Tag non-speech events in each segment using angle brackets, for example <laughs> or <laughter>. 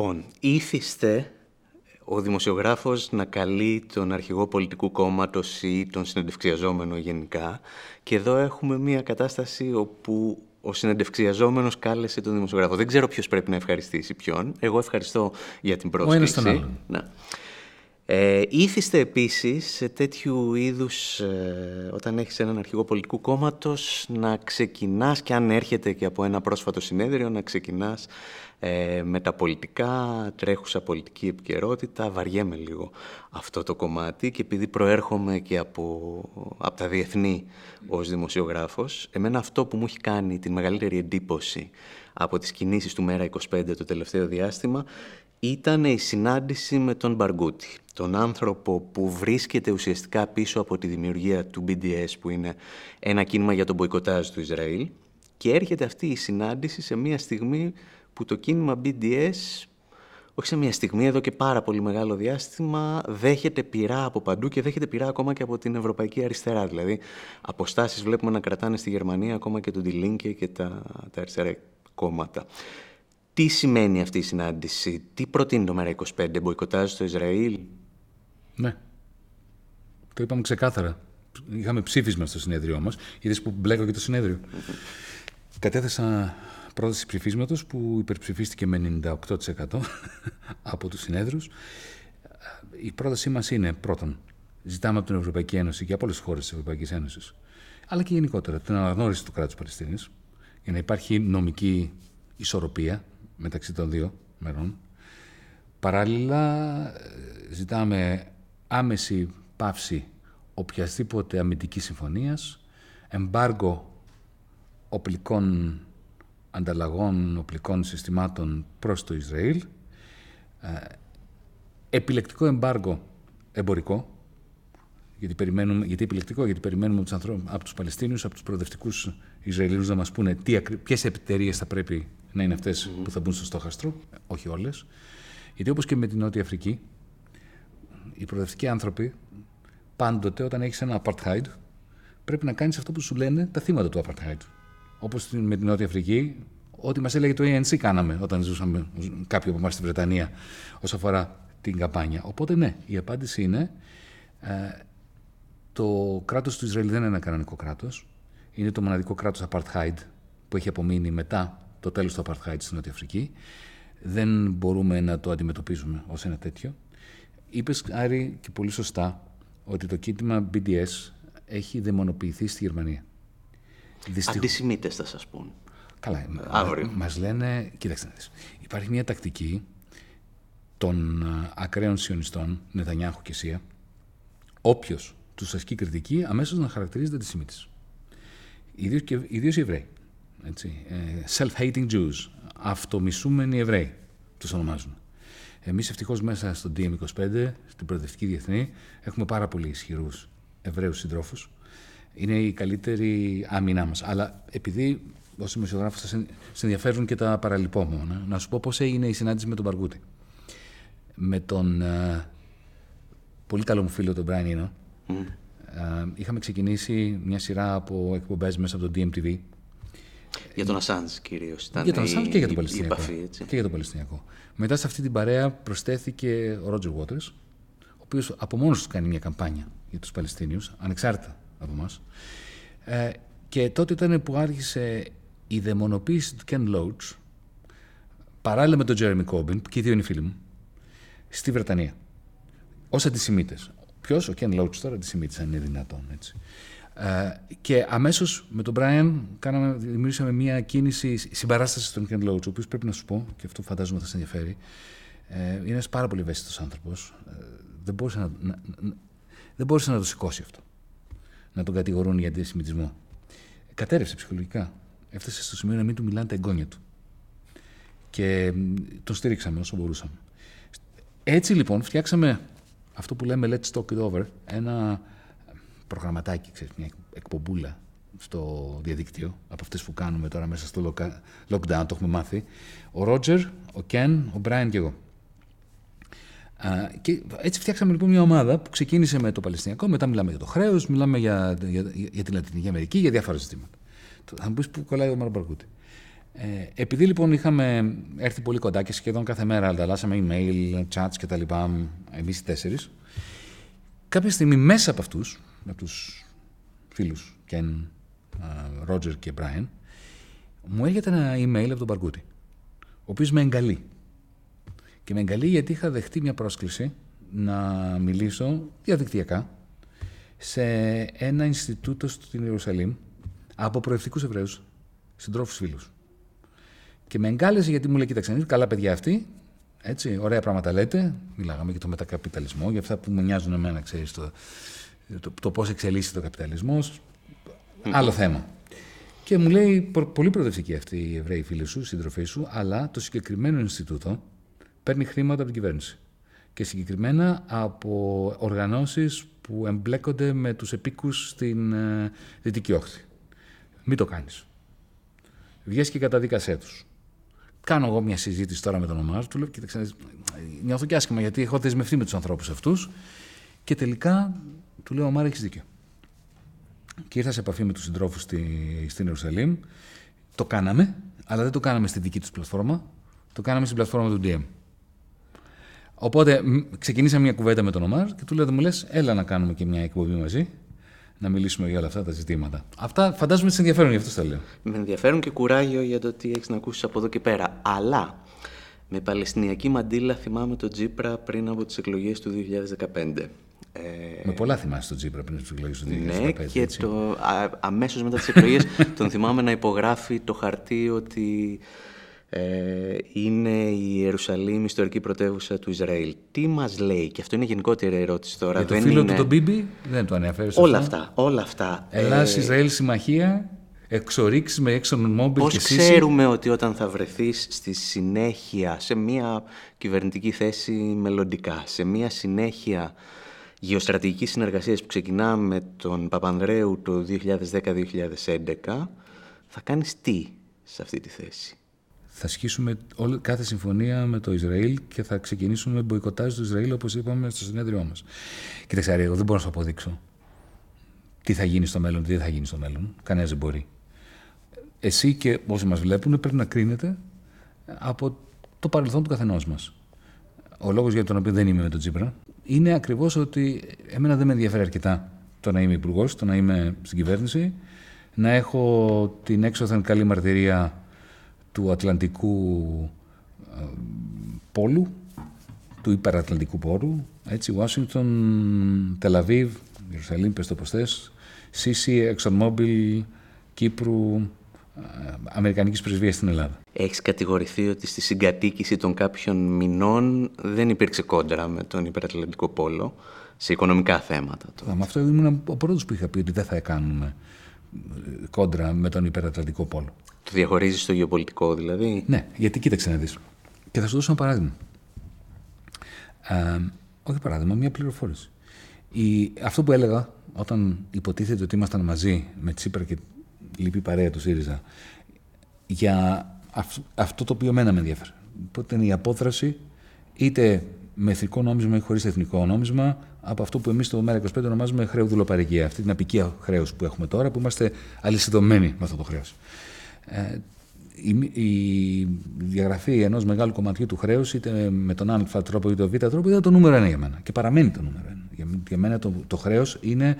Λοιπόν, ήθιστε ο δημοσιογράφος να καλεί τον αρχηγό πολιτικού κόμματος ή τον συνεντευξιαζόμενο γενικά και εδώ έχουμε μια κατάσταση όπου ο συνεντευξιαζόμενος κάλεσε τον δημοσιογράφο. Δεν ξέρω ποιος πρέπει να ευχαριστήσει ποιον. Εγώ ευχαριστώ για την πρόσκληση. Ο Να. Ε, ήθιστε επίσης σε τέτοιου είδους, ε, όταν έχεις έναν αρχηγό πολιτικού κόμματος, να ξεκινάς, και αν έρχεται και από ένα πρόσφατο συνέδριο, να ξεκινάς ε, με τα πολιτικά, τρέχουσα πολιτική επικαιρότητα, βαριέμαι λίγο αυτό το κομμάτι και επειδή προέρχομαι και από, από τα διεθνή ως δημοσιογράφος, εμένα αυτό που μου έχει κάνει την μεγαλύτερη εντύπωση από τις κινήσεις του Μέρα 25 το τελευταίο διάστημα ήταν η συνάντηση με τον Μπαργκούτη, τον άνθρωπο που βρίσκεται ουσιαστικά πίσω από τη δημιουργία του BDS, που είναι ένα κίνημα για τον μποϊκοτάζ του Ισραήλ, και έρχεται αυτή η συνάντηση σε μια στιγμή που το κίνημα BDS, όχι σε μια στιγμή, εδώ και πάρα πολύ μεγάλο διάστημα, δέχεται πειρά από παντού και δέχεται πειρά ακόμα και από την Ευρωπαϊκή Αριστερά. Δηλαδή, αποστάσεις βλέπουμε να κρατάνε στη Γερμανία ακόμα και τον Τιλίνκε και τα, τα αριστερά κόμματα. Τι σημαίνει αυτή η συνάντηση, τι προτείνει το ΜΕΡΑ25, μποϊκοτάζει στο Ισραήλ; Ναι, το είπαμε ξεκάθαρα. Είχαμε ψήφισμα στο συνέδριό μας, είδες που μπλέκω και το συνέδριο. Κατέθεσα πρόταση ψηφίσματος που υπερψηφίστηκε με 98% <laughs> από τους συνέδρους. Η πρότασή μας είναι πρώτον, ζητάμε από την Ευρωπαϊκή Ένωση και από όλες τις χώρες της Ευρωπαϊκής Ένωσης, αλλά και γενικότερα την αναγνώριση του κράτους Παλαιστίνης, για να υπάρχει νομική ισορροπία μεταξύ των δύο μερών. Παράλληλα, ζητάμε άμεση πάυση οποιασδήποτε αμυντικής συμφωνίας, εμπάργο οπλικών ανταλλαγών οπλικών συστημάτων προς το Ισραήλ, ε, επιλεκτικό εμπάργο εμπορικό, γιατί, περιμένουμε, γιατί επιλεκτικό, γιατί περιμένουμε τους από τους Παλαιστίνιους, από τους προοδευτικούς Ισραηλινούς να μας πούνε τι, ποιες εταιρείε θα πρέπει να είναι αυτές που θα μπουν στο στόχαστρο, όχι όλες. Γιατί όπως και με την Νότια Αφρική, οι προοδευτικοί άνθρωποι πάντοτε όταν έχεις ένα apartheid πρέπει να κάνεις αυτό που σου λένε τα θύματα του apartheid. Όπως με την Νότια Αφρική, ό,τι μας έλεγε το ANC κάναμε όταν ζούσαμε κάποιοι από εμάς στη Βρετανία όσον αφορά την καμπάνια. Οπότε ναι, η απάντηση είναι ε, το κράτος του Ισραήλ δεν είναι ένα κανονικό κράτος. Είναι το μοναδικό κράτος apartheid που έχει απομείνει μετά το τέλος του apartheid στην Νότια Αφρική. Δεν μπορούμε να το αντιμετωπίζουμε ως ένα τέτοιο. Είπες, Άρη, και πολύ σωστά, ότι το κίνημα BDS έχει δαιμονοποιηθεί στη Γερμανία. Δυστυχώς. Αντισημίτες θα σας πούν. Καλά, Αύριο. μας λένε, κοίταξε να δεις, υπάρχει μια τακτική των ε, ακραίων σιωνιστών, Νετανιάχου και Σία, όποιος τους ασκεί κριτική, αμέσως να χαρακτηρίζεται αντισημίτης. Ιδίως οι Εβραίοι. Έτσι. Ε, self-hating Jews. Αυτομισούμενοι Εβραίοι τους ονομάζουν. Εμείς ευτυχώς μέσα στο DM25, στην Προοδευτική Διεθνή, έχουμε πάρα πολύ ισχυρούς Εβραίους συντρόφους είναι η καλύτερη άμυνά μας. Αλλά επειδή ω δημοσιογράφο σας ενδιαφέρουν και τα παραλυπόμενα, να σου πω πώς έγινε η συνάντηση με τον Μπαργκούτη. Με τον uh, πολύ καλό μου φίλο τον Brian Eno. Mm. Uh, είχαμε ξεκινήσει μια σειρά από εκπομπές μέσα από το DMTV. Για τον Ασάντζ κυρίως. Για τον Ασάντζ και για τον Παλαιστινιακό. Και για τον Παλαιστινιακό. Μετά σε αυτή την παρέα προσθέθηκε ο Ρότζερ Waters, ο οποίος από μόνος του κάνει μια καμπάνια για τους Παλαιστίνιους, ανεξάρτητα από εμά. Ε, και τότε ήταν που άρχισε η δαιμονοποίηση του Ken Loach παράλληλα με τον Jeremy Corbyn, και οι δύο είναι φίλοι μου, στη Βρετανία. Ω αντισημίτες. Ποιος, ο Ken Loach τώρα, αντισημίτης, αν είναι δυνατόν. Έτσι. Ε, και αμέσως με τον Brian κάναμε, δημιουργήσαμε μια κίνηση συμπαράστασης στον Ken Loach, ο οποίος πρέπει να σου πω, και αυτό φαντάζομαι θα σε ενδιαφέρει, ε, είναι ένας πάρα πολύ ευαίσθητος άνθρωπος. Ε, δεν, μπόρεσε να, να, να, δεν μπόρεσε να το σηκώσει αυτό να τον κατηγορούν για αντισημιτισμό. Κατέρευσε ψυχολογικά. Έφτασε στο σημείο να μην του μιλάνε τα εγγόνια του. Και τον στήριξαμε όσο μπορούσαμε. Έτσι λοιπόν φτιάξαμε αυτό που λέμε Let's Talk It Over, ένα προγραμματάκι, ξέρεις, μια εκπομπούλα στο διαδίκτυο, από αυτές που κάνουμε τώρα μέσα στο lockdown, το έχουμε μάθει. Ο Ρότζερ, ο Κεν, ο Μπράιν και εγώ. Και έτσι φτιάξαμε λοιπόν μια ομάδα που ξεκίνησε με το Παλαιστινιακό, μετά μιλάμε για το χρέος, μιλάμε για, για, για, την Λατινική Αμερική, για διάφορα ζητήματα. Θα μου πεις που κολλάει ο Μαραμπαρκούτη. Ε, επειδή λοιπόν είχαμε έρθει πολύ κοντά και σχεδόν κάθε μέρα ανταλλάσσαμε email, chats και τα λοιπά, εμείς οι τέσσερις, κάποια στιγμή μέσα από αυτούς, από τους φίλους, Ken, Roger και Brian, μου έρχεται ένα email από τον Μπαρκούτη, ο οποίος με εγκαλεί. Και με εγκαλεί γιατί είχα δεχτεί μια πρόσκληση να μιλήσω διαδικτυακά σε ένα Ινστιτούτο στην Ιερουσαλήμ από προευτικούς Εβραίους, συντρόφους φίλους. Και με εγκάλεσε γιατί μου λέει: Κοίταξε, καλά παιδιά αυτοί. Έτσι, ωραία πράγματα λέτε. Μιλάγαμε για το μετακαπιταλισμό, για αυτά που μου νοιάζουν εμένα, ξέρεις, το, το, το πώς εξελίσσεται ο καπιταλισμός. Άλλο θέμα. Και μου λέει: Πολύ προοδευτική αυτή η Εβραίοι φίλοι σου, σύντροφοί σου, αλλά το συγκεκριμένο Ινστιτούτο παίρνει χρήματα από την κυβέρνηση. Και συγκεκριμένα από οργανώσεις που εμπλέκονται με τους επίκους στην ε, Δυτική Όχθη. Μην το κάνεις. Βγες και καταδίκασέ τους. Κάνω εγώ μια συζήτηση τώρα με τον Ομάρ, του λέω: Κοίταξε, νιώθω και άσχημα γιατί έχω δεσμευτεί με τους ανθρώπους αυτούς. Και τελικά του λέω: Ομάρ, έχεις δίκιο. Και ήρθα σε επαφή με τους συντρόφους στη, στην Ιερουσαλήμ. Το κάναμε, αλλά δεν το κάναμε στη δική τους πλατφόρμα. Το κάναμε στην πλατφόρμα του DM. Οπότε ξεκινήσαμε μια κουβέντα με τον Ομάρ και του λέω: Μου λες, έλα να κάνουμε και μια εκπομπή μαζί να μιλήσουμε για όλα αυτά τα ζητήματα. Αυτά φαντάζομαι σε ενδιαφέρουν, γι' αυτό τα λέω. Με ενδιαφέρουν και κουράγιο για το τι έχεις να ακούσεις από εδώ και πέρα. Αλλά με παλαιστινιακή μαντήλα θυμάμαι τον Τζίπρα πριν από τις εκλογές του 2015. Ε... Με πολλά θυμάσαι τον Τζίπρα πριν από τις εκλογές του 2015. Ναι, και το, αμέσως μετά τις εκλογές τον θυμάμαι να υπογράφει το χαρτί ότι ε, είναι η Ιερουσαλήμ, ιστορική πρωτεύουσα του Ισραήλ. Τι μας λέει, και αυτό είναι γενικότερη ερώτηση τώρα. Για το φίλο του τον Μπίμπι, δεν το ανέφερες. Όλα αυτά, όλα αυτά. Ελλάς-Ισραήλ ε, συμμαχία, εξορίξεις με έξω μόμπιλ και ξέρουμε ότι όταν θα βρεθείς στη συνέχεια, σε μια κυβερνητική θέση μελλοντικά, σε μια συνέχεια γεωστρατηγική συνεργασία που ξεκινά με τον Παπανδρέου το 2010-2011, θα κάνεις τι σε αυτή τη θέση; Θα σχίσουμε όλη, κάθε συμφωνία με το Ισραήλ και θα ξεκινήσουμε μποϊκοτάζ του Ισραήλ όπως είπαμε στο συνέδριό μας. Κοίταξε, εγώ δεν μπορώ να σου αποδείξω τι θα γίνει στο μέλλον, τι δεν θα γίνει στο μέλλον. Κανένας δεν μπορεί. Εσύ και όσοι μας βλέπουν πρέπει να κρίνετε από το παρελθόν του καθενός μας. Ο λόγος για τον οποίο δεν είμαι με τον Τζίπρα είναι ακριβώς ότι εμένα δεν με ενδιαφέρει αρκετά το να είμαι υπουργός, το να είμαι στην κυβέρνηση, να έχω την έξωθεν καλή μαρτυρία του Ατλαντικού ε, πόλου, του υπερατλαντικού πόρου, έτσι, Ουάσιγκτον, Τελαβίβ, Ιερουσαλήμ, πες το πως θες, Σίση, ExxonMobil, Κύπρου, ε, Αμερικανικής πρεσβείας στην Ελλάδα. Έχεις κατηγορηθεί ότι στη συγκατοίκηση των κάποιων μηνών δεν υπήρξε κόντρα με τον υπερατλαντικό πόλο σε οικονομικά θέματα. Τώρα. Με αυτό ήμουν ο πρώτος που είχα πει ότι δεν θα κάνουμε ε, κόντρα με τον υπερατλαντικό πόλο. Το διαχωρίζεις στο γεωπολιτικό δηλαδή; Ναι, γιατί κοίταξε να δεις. Και θα σου δώσω ένα παράδειγμα. Ε, όχι παράδειγμα, μια πληροφόρηση. Η, αυτό που έλεγα όταν υποτίθεται ότι ήμασταν μαζί με Τσίπρα και λυπή παρέα του ΣΥΡΙΖΑ για αυτό, το οποίο μένα με ενδιαφέρει. Οπότε είναι η απόδραση είτε με εθνικό νόμισμα ή χωρίς εθνικό νόμισμα από αυτό που εμείς στο ΜΕΡΑ25 ονομάζουμε χρέο δουλοπαρικία. Αυτή την απικία χρέους που έχουμε τώρα, που είμαστε αλυσιδωμένοι με αυτό το χρέος. Ε, η, η διαγραφή ενός μεγάλου κομματιού του χρέους, είτε με τον Α τρόπο είτε τον Β τρόπο, ήταν το νούμερο ένα για μένα. Και παραμένει το νούμερο ένα. Για, για μένα το, το χρέος είναι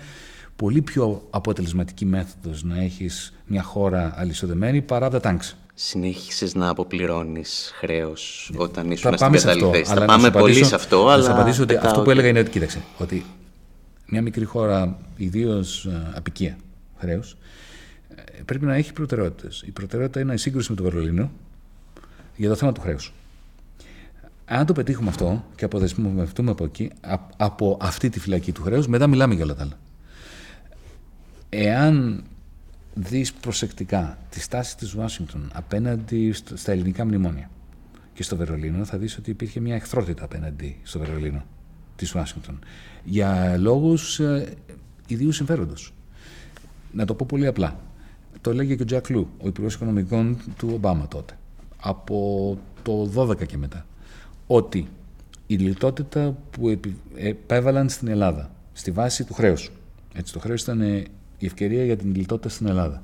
πολύ πιο αποτελεσματική μέθοδος να έχεις μια χώρα αλυσοδεμένη παρά τα τάξη. Συνέχισες να αποπληρώνεις χρέος όταν ήσουν στην κατάλληλη θέση. Θα πάμε πολύ σε αυτό. Αλλά θα απαντήσω ότι αυτό που έλεγα είναι ότι κοίταξε. Ότι μια μικρή χώρα, ιδίως ε, απικία χρέου, πρέπει να έχει προτεραιότητες. Η προτεραιότητα είναι η σύγκρουση με το Βερολίνο για το θέμα του χρέους. Αν το πετύχουμε αυτό και αποδεσμευτούμε από εκεί, από αυτή τη φυλακή του χρέους, μετά μιλάμε για όλα τα άλλα. Εάν δεις προσεκτικά τη στάση της Ουάσιγκτον απέναντι στα ελληνικά μνημόνια και στο Βερολίνο, θα δεις ότι υπήρχε μια εχθρότητα απέναντι στο Βερολίνο της Ουάσιγκτον για λόγους ε, ιδίου συμφέροντος. Να το πω πολύ απλά. Το έλεγε και ο Τζακ Λου, ο Υπουργός Οικονομικών του Ομπάμα τότε, από το 12 και μετά, ότι η λιτότητα που επέβαλαν στην Ελλάδα, στη βάση του χρέους, έτσι, το χρέος ήταν η ευκαιρία για την λιτότητα στην Ελλάδα,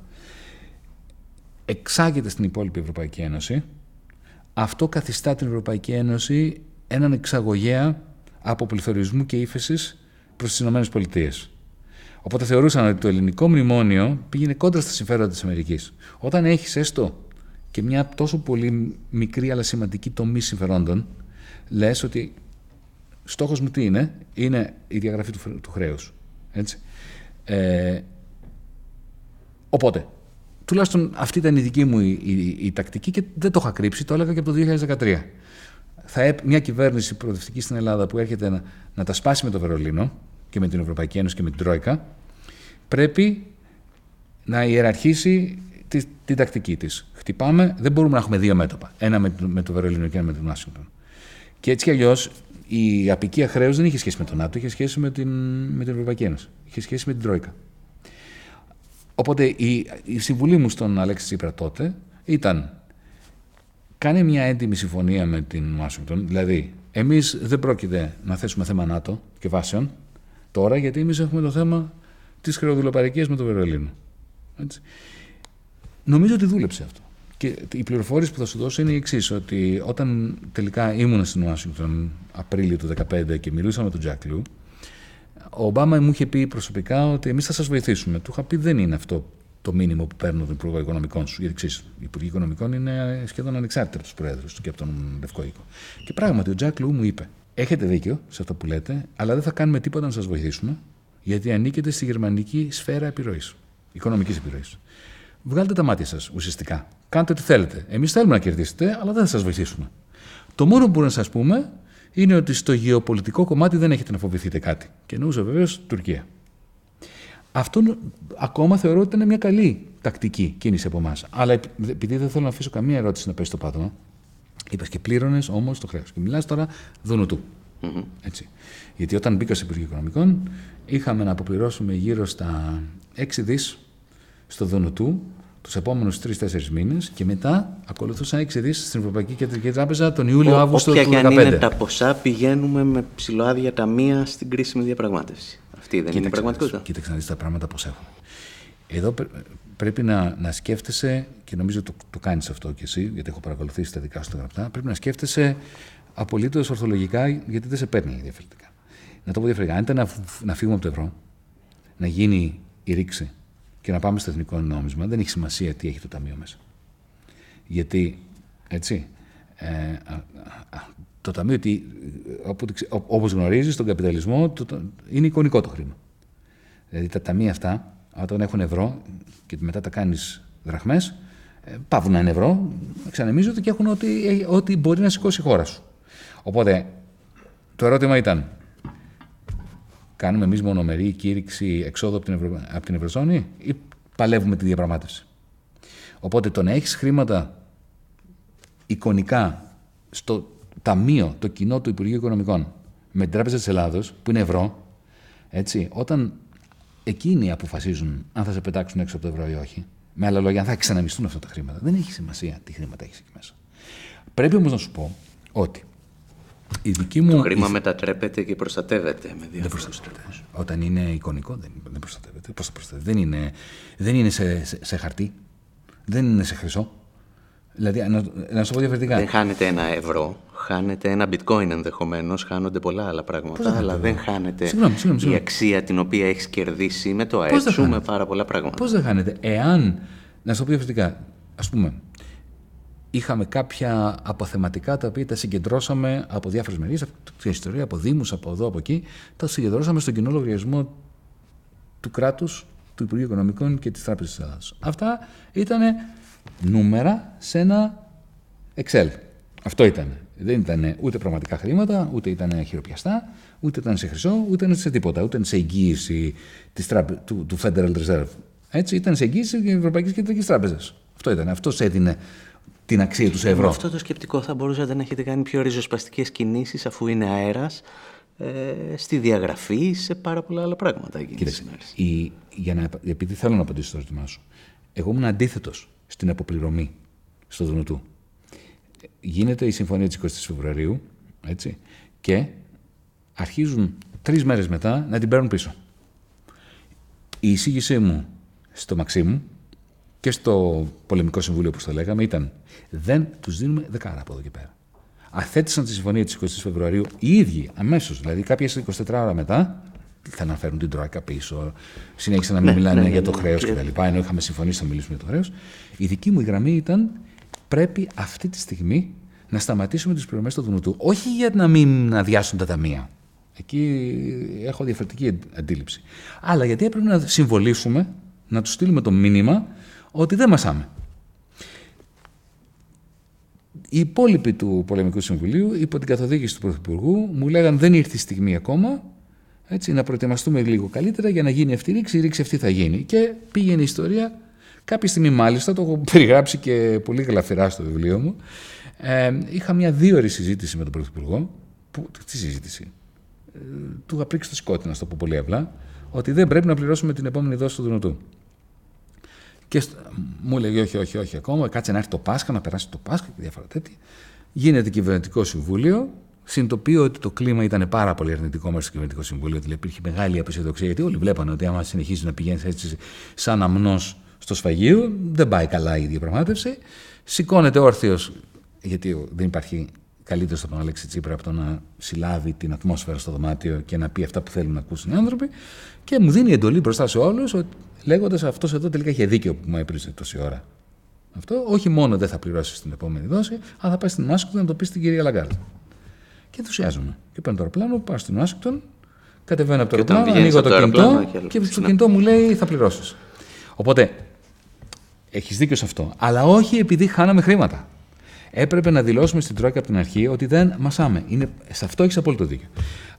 εξάγεται στην υπόλοιπη Ευρωπαϊκή Ένωση, αυτό καθιστά την Ευρωπαϊκή Ένωση έναν εξαγωγέα από πληθωρισμού και ύφεσης προς τις ΗΠΑ. Οπότε θεωρούσαν ότι το ελληνικό μνημόνιο πήγαινε κόντρα στα συμφέροντα της Αμερικής. Όταν έχεις έστω και μια τόσο πολύ μικρή αλλά σημαντική τομή συμφερόντων, λες ότι στόχος μου τι είναι, είναι η διαγραφή του, του χρέους. Ε, οπότε, τουλάχιστον αυτή ήταν η δική μου η, η, τακτική και δεν το είχα κρύψει, το έλεγα και από το 2013. Θα, μια κυβέρνηση προοδευτική στην Ελλάδα που έρχεται να, να τα σπάσει με το Βερολίνο και με την Ευρωπαϊκή Ένωση και με την Τρόικα, πρέπει να ιεραρχήσει τη, την τακτική της. Χτυπάμε, δεν μπορούμε να έχουμε δύο μέτωπα. Ένα με, με το Βερολίνο και ένα με την Ουάσιγκτον. Και έτσι κι αλλιώς η απικία χρέους δεν είχε σχέση με τον ΝΑΤΟ, είχε σχέση με την, με την Ευρωπαϊκή Ένωση. Είχε σχέση με την Τρόικα. Οπότε η, η συμβουλή μου στον Αλέξη Τσίπρα τότε ήταν κάνε μια έντιμη συμφωνία με την Ουάσιγκτον. Δηλαδή, εμείς δεν πρόκειται να θέσουμε θέμα ΝΑΤΟ και βάσεων τώρα, γιατί εμείς έχουμε το θέμα της χρεοδουλοπαρικίας με το Βερολίνο. Έτσι. Νομίζω ότι δούλεψε αυτό. Και οι πληροφορίε που θα σου δώσω είναι οι εξής: Ότι όταν τελικά ήμουν στην Ουάσιγκτον Απρίλιο του 2015 και μιλούσα με τον Τζακ Λου, ο Ομπάμα μου είχε πει προσωπικά ότι εμείς θα σας βοηθήσουμε. Του είχα πει δεν είναι αυτό το μήνυμα που παίρνω τον Υπουργό Οικονομικών σου. Γιατί ξέρεις, οι Υπουργοί Οικονομικών είναι σχεδόν ανεξάρτητοι από τους Προέδρου και από τον Λευκό Οίκο. Και πράγματι ο Τζακ Λου μου είπε: Έχετε δίκιο σε αυτό που λέτε, αλλά δεν θα κάνουμε τίποτα να σας βοηθήσουμε, γιατί ανήκετε στη γερμανική σφαίρα επιρροής, οικονομικής επιρροής. Βγάλτε τα μάτια σας ουσιαστικά. Κάντε ό,τι θέλετε. Εμείς θέλουμε να κερδίσετε, αλλά δεν θα σας βοηθήσουμε. Το μόνο που μπορούμε να σας πούμε είναι ότι στο γεωπολιτικό κομμάτι δεν έχετε να φοβηθείτε κάτι. Και εννοούσα βεβαίως Τουρκία. Αυτό ακόμα θεωρώ ότι ήταν μια καλή τακτική κίνηση από εμάς. Αλλά επειδή δεν θέλω να αφήσω καμία ερώτηση να πέσει στο πάτωμα, είπα και πλήρωνες όμως το χρέος. Και μιλάς τώρα δουνουτού. Mm-hmm. Έτσι. Γιατί όταν μπήκα στο Υπουργείο Οικονομικών, είχαμε να αποπληρώσουμε γύρω στα 6 δις στο δουνουτού τους επόμενους τρει-τέσσερι μήνες και μετά ακολουθούσαν έξι δις στην Ευρωπαϊκή Κεντρική Τράπεζα τον Ιούλιο-Αύγουστο του 2015. Όποια και αν είναι τα ποσά, πηγαίνουμε με ψηλοάδια ταμεία στην κρίσιμη διαπραγμάτευση. Αυτή δεν κοίταξε, είναι η πραγματικότητα. Κοίταξε να δεις τα πράγματα πώς έχουν. Εδώ πρέπει να, να σκέφτεσαι, και νομίζω το, το κάνεις αυτό κι εσύ, γιατί έχω παρακολουθήσει τα δικά σου τα γραπτά, πρέπει να σκέφτεσαι απολύτως ορθολογικά, γιατί δεν σε παίρνει διαφορετικά. Να το πω διαφορετικά. Αν ήταν να, να φύγουμε από το ευρώ, να γίνει η ρήξη και να πάμε στο εθνικό νόμισμα, δεν έχει σημασία τι έχει το ταμείο μέσα. Γιατί, έτσι, ε, το ταμείο, όπως γνωρίζεις, στον καπιταλισμό το, είναι εικονικό το χρήμα. Δηλαδή τα ταμεία αυτά, όταν έχουν ευρώ και μετά τα κάνεις δραχμές, ε, πάβουν να είναι ευρώ, ξανεμίζονται και έχουν ό,τι, ό,τι μπορεί να σηκώσει η χώρα σου. Οπότε, το ερώτημα ήταν, Κάνουμε εμείς μονομερή κήρυξη εξόδου από την, Ευρω... από την Ευρωζώνη ή παλεύουμε τη διαπραγμάτευση; Οπότε το να έχεις χρήματα εικονικά στο ταμείο, το κοινό του Υπουργείου Οικονομικών με την Τράπεζα της Ελλάδος, που είναι ευρώ, έτσι, όταν εκείνοι αποφασίζουν αν θα σε πετάξουν έξω από το ευρώ ή όχι, με άλλα λόγια, αν θα ξαναμιστούν αυτά τα χρήματα, δεν έχει σημασία τι χρήματα έχεις εκεί μέσα. Πρέπει όμως να σου πω ότι η δική μου... Το χρήμα μετατρέπεται και προστατεύεται με Δεν προστατεύεται. Όταν είναι εικονικό δεν, δεν προστατεύεται. Πώς θα προστατεύεται; Δεν είναι, δεν είναι σε, σε, σε, χαρτί. Δεν είναι σε χρυσό. Δηλαδή, να, να σου πω διαφορετικά. Δεν χάνεται ένα ευρώ. Χάνεται ένα bitcoin ενδεχομένως. Χάνονται πολλά άλλα πράγματα. αλλά δεν χάνεται συγγνώμη, συγγνώμη, συγγνώμη. η αξία την οποία έχεις κερδίσει με το ΑΕΠ σου με πάρα πολλά πράγματα. Πώς δεν χάνεται; Εάν. Να σου πω διαφορετικά. Α πούμε, είχαμε κάποια αποθεματικά τα οποία τα συγκεντρώσαμε από διάφορες μερίε, από την ιστορία, από Δήμους, από εδώ, από εκεί. Τα συγκεντρώσαμε στον κοινό λογαριασμό του κράτους, του Υπουργείου Οικονομικών και της Τράπεζας τη Ελλάδα. Αυτά ήταν νούμερα σε ένα Excel. Αυτό ήταν. Δεν ήταν ούτε πραγματικά χρήματα, ούτε ήταν χειροπιαστά, ούτε ήταν σε χρυσό, ούτε ήταν σε τίποτα. Ούτε ήταν σε εγγύηση της τράπε... του, του Federal Reserve. Έτσι, ήταν σε εγγύηση της Ευρωπαϊκής Κεντρικής Τράπεζας. Αυτό ήταν. Αυτός έδινε την αξία του σε ευρώ. Με αυτό το σκεπτικό θα μπορούσατε να έχετε κάνει πιο ριζοσπαστικές κινήσεις αφού είναι αέρας ε, στη διαγραφή, σε πάρα πολλά άλλα πράγματα. Κοίταξε, η, για να, επειδή θέλω να απαντήσω στο ερώτημά σου, εγώ ήμουν αντίθετος στην αποπληρωμή στο Δουνουτού. Γίνεται η συμφωνία της 20 Φεβρουαρίου έτσι, και αρχίζουν τρεις μέρες μετά να την παίρνουν πίσω. Η εισήγησή μου στο Μαξίμου και στο πολεμικό συμβούλιο, όπως το λέγαμε, ήταν δεν τους δίνουμε δεκάρα από εδώ και πέρα. Αθέτησαν τη συμφωνία της 20 Φεβρουαρίου οι ίδιοι αμέσως, δηλαδή κάποιες 24 ώρα μετά, θα αναφέρουν την Τρόικα πίσω, συνέχισαν να μην ναι, μιλάνε ναι, για το ναι, χρέος κτλ. Ενώ είχαμε συμφωνήσει να μιλήσουμε για το χρέος. Η δική μου γραμμή ήταν πρέπει αυτή τη στιγμή να σταματήσουμε τις πληρωμές του Δουνουτού. Όχι για να μην αδειάσουν τα ταμεία. Εκεί έχω διαφορετική αντίληψη. Αλλά γιατί έπρεπε να συμβολήσουμε, να τους στείλουμε το μήνυμα ότι δεν μασάμε. Οι υπόλοιποι του Πολεμικού Συμβουλίου, υπό την καθοδήγηση του Πρωθυπουργού, μου λέγανε δεν ήρθε η στιγμή ακόμα έτσι, να προετοιμαστούμε λίγο καλύτερα για να γίνει αυτή η ρήξη. Η ρήξη αυτή θα γίνει. Και πήγαινε η ιστορία. Κάποια στιγμή, μάλιστα, το έχω <laughs> περιγράψει και πολύ γλαφυρά στο βιβλίο μου. Ε, είχα μια δύο ώρη συζήτηση με τον Πρωθυπουργό. Που, τι συζήτηση; Ε, του είχα πρίξει το σκότι, να το πω πολύ απλά, ότι δεν πρέπει να πληρώσουμε την επόμενη δόση του Δουνουτού. Και μου έλεγε όχι, όχι, όχι ακόμα. Κάτσε να έρθει το Πάσχα, να περάσει το Πάσχα και διάφορα τέτοια. Γίνεται κυβερνητικό συμβούλιο. Συνειδητοποιώ ότι το κλίμα ήταν πάρα πολύ αρνητικό μέσα στο κυβερνητικό συμβούλιο. Δηλαδή υπήρχε μεγάλη απεσιοδοξία, γιατί όλοι βλέπανε ότι άμα συνεχίζει να πηγαίνει έτσι σαν αμνός στο σφαγείο, δεν πάει καλά η διαπραγμάτευση. Σηκώνεται όρθιος, γιατί δεν υπάρχει καλύτερος από τον Αλέξη Τσίπρα από το να συλλάβει την ατμόσφαιρα στο δωμάτιο και να πει αυτά που θέλουν να ακούσουν οι άνθρωποι. Και μου δίνει εντολή μπροστά σε όλους, λέγοντας αυτός εδώ τελικά είχε δίκιο που μου έπρηζε τόση ώρα. Αυτό όχι μόνο δεν θα πληρώσει την επόμενη δόση, αλλά θα πάει στην Ουάσιγκτον να το πει στην κυρία Λαγκάρντ. Και ενθουσιάζομαι. Και παίρνω το αεροπλάνο, πάω στην Ουάσιγκτον, κατεβαίνω από το αεροπλάνο, ανοίγω το, κινητό και, στο κινητό μου λέει θα πληρώσεις. Οπότε έχεις δίκιο σε αυτό. Αλλά όχι επειδή χάναμε χρήματα έπρεπε να δηλώσουμε στην Τρόικα από την αρχή ότι δεν μασάμε. Είναι, σε αυτό έχεις απόλυτο δίκιο.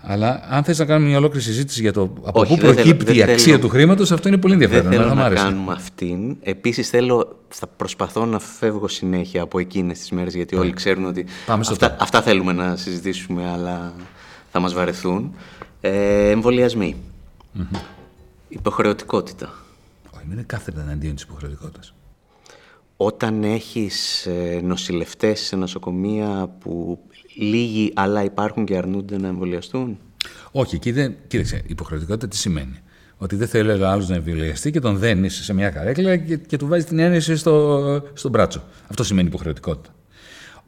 Αλλά αν θες να κάνουμε μια ολόκληρη συζήτηση για το από πού προκύπτει η αξία του χρήματος, αυτό είναι πολύ ενδιαφέρον. Δεν θέλω να, να κάνουμε αυτήν. Επίσης, θέλω, θα προσπαθώ να φεύγω συνέχεια από εκείνες τις μέρες, γιατί όλοι ξέρουν ότι αυτά, αυτά, θέλουμε να συζητήσουμε, αλλά θα μας βαρεθούν. Ε, εμβολιασμοί. Mm-hmm. Υποχρεωτικότητα. Όχι, είναι κάθετα εναντίον της υποχρεωτικότητας όταν έχεις ε, νοσηλευτές σε νοσοκομεία που λίγοι αλλά υπάρχουν και αρνούνται να εμβολιαστούν; Όχι, εκεί δεν. Κοίταξε, υποχρεωτικότητα τι σημαίνει; Ότι δεν θέλει ο άλλος να εμβολιαστεί και τον δένεις σε μια καρέκλα και, και του βάζει την ένεση στο, στον μπράτσο. Αυτό σημαίνει υποχρεωτικότητα.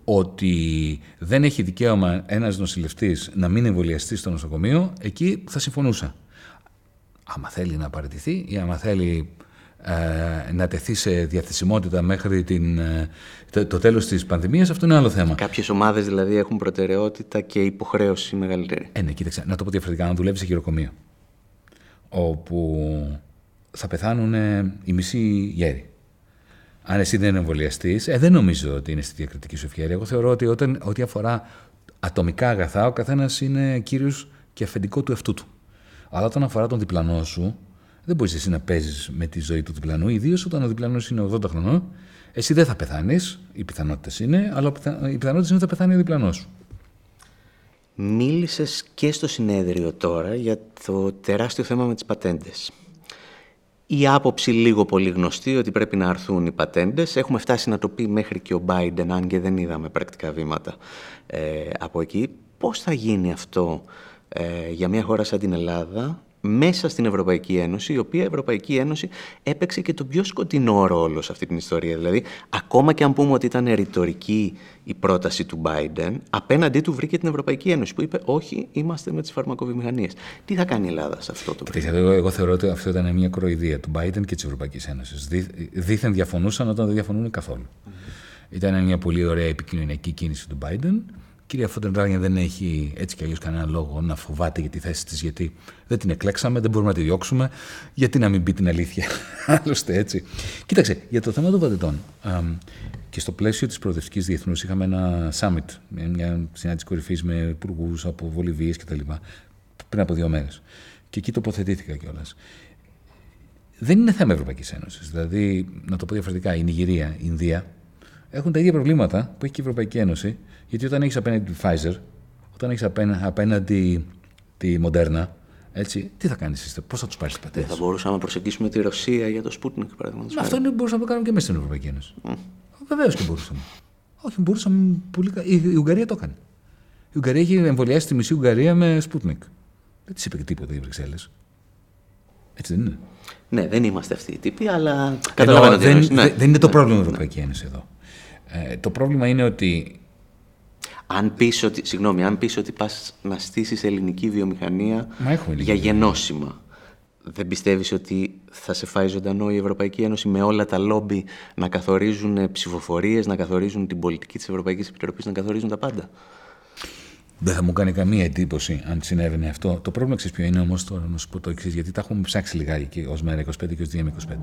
Ότι δεν έχει δικαίωμα ένας νοσηλευτής να μην εμβολιαστεί στο νοσοκομείο, εκεί θα συμφωνούσα. Άμα θέλει να παραιτηθεί ή άμα θέλει ε, να τεθεί σε διαθεσιμότητα μέχρι την, ε, το, το τέλος της πανδημίας, αυτό είναι άλλο θέμα. Κάποιες ομάδες δηλαδή έχουν προτεραιότητα και υποχρέωση μεγαλύτερη. Ε, ναι, κοίταξε, να το πω διαφορετικά, να δουλεύεις σε χειροκομείο, όπου θα πεθάνουν οι μισοί γέροι. Αν εσύ δεν εμβολιαστείς, ε, δεν νομίζω ότι είναι στη διακριτική σου ευχαίρεια. Εγώ θεωρώ ότι όταν, ό,τι αφορά ατομικά αγαθά, ο καθένας είναι κύριος και αφεντικό του εαυτού του. Αλλά όταν αφορά τον διπλανό σου, δεν μπορείς εσύ να παίζεις με τη ζωή του διπλανού, ιδίως όταν ο διπλανός είναι 80 χρονών. Εσύ δεν θα πεθάνεις, οι πιθανότητες είναι, αλλά οι πιθανότητες είναι ότι θα πεθάνει ο διπλανός σου. Μίλησες και στο συνέδριο τώρα για το τεράστιο θέμα με τις πατέντες. Η άποψη λίγο πολύ γνωστή ότι πρέπει να αρθούν οι πατέντες. Έχουμε φτάσει να το πει μέχρι και ο Biden, αν και δεν είδαμε πρακτικά βήματα ε, από εκεί. Πώς θα γίνει αυτό ε, για μια χώρα σαν την Ελλάδα, μέσα στην Ευρωπαϊκή Ένωση, η οποία Ευρωπαϊκή Ένωση έπαιξε και τον πιο σκοτεινό ρόλο σε αυτή την ιστορία. Δηλαδή, ακόμα και αν πούμε ότι ήταν ρητορική η πρόταση του Biden, απέναντί του βρήκε την Ευρωπαϊκή Ένωση που είπε Όχι, είμαστε με τις φαρμακοβιομηχανίες. Τι θα κάνει η Ελλάδα σε αυτό το πράγμα. Εγώ, εγώ θεωρώ ότι αυτό ήταν μια κοροϊδία του Biden και της Ευρωπαϊκής Ένωσης. Δήθεν διαφωνούσαν όταν δεν διαφωνούν καθόλου. Mm-hmm. Ήταν μια πολύ ωραία επικοινωνιακή κίνηση του Biden κυρία Φοντεντράγια δεν έχει έτσι κι αλλιώς κανένα λόγο να φοβάται για τη θέση της, γιατί δεν την εκλέξαμε, δεν μπορούμε να τη διώξουμε. Γιατί να μην πει την αλήθεια. <laughs> Άλλωστε έτσι. Κοίταξε, για το θέμα των βατετών. Και στο πλαίσιο της προοδευτικής διεθνούς είχαμε ένα summit, μια συνάντηση κορυφής με υπουργούς από Βολιβίες κτλ. πριν από δύο μέρες. Και εκεί τοποθετήθηκα κιόλας. Δεν είναι θέμα Ευρωπαϊκής Ένωσης. Δηλαδή, να το πω διαφορετικά, η Νιγηρία, η Ινδία έχουν τα ίδια προβλήματα που έχει και η Ευρωπαϊκή Ένωση γιατί όταν έχεις απέναντι τη Pfizer, όταν έχεις απέναντι τη Moderna, έτσι, τι θα κάνεις εσύ, πώς θα τους πάρεις τις πατέρε. Θα μπορούσαμε να προσεγγίσουμε τη Ρωσία για το Sputnik, παραδείγματος Αυτό είναι μπορούσαμε να το κάνουμε και μέσα στην Ευρωπαϊκή Ένωση. Mm. Βεβαίως και μπορούσαμε. Όχι, μπορούσαμε πολύ Η, η Ουγγαρία το έκανε. Η Ουγγαρία έχει εμβολιάσει τη μισή Ουγγαρία με Sputnik. Δεν της είπε και τίποτα οι Βρυξέλλες. Έτσι δεν είναι; Ναι, δεν είμαστε αυτοί οι τύποι, αλλά καταλαβαίνω Ενώ δεν, ναι. δεν είναι το πρόβλημα η Ευρωπαϊκή Ένωση εδώ. Ε, το πρόβλημα είναι ότι Αν πεις ότι, συγγνώμη, αν πεις ότι πας να στήσεις ελληνική βιομηχανία Μα έχουμε ελληνική για γενώσιμα, δεν πιστεύεις ότι θα σε φάει ζωντανό η Ευρωπαϊκή Ένωση με όλα τα λόμπι να καθορίζουν ψηφοφορίες, να καθορίζουν την πολιτική της Ευρωπαϊκής Επιτροπής, να καθορίζουν τα πάντα; δεν θα μου κάνει καμία εντύπωση αν συνέβαινε αυτό. Το πρόβλημα ξέρεις ποιο είναι όμως τώρα να σου πω το εξής, γιατί τα έχουμε ψάξει λιγάκι και ως μέρα 25 και ως DM25.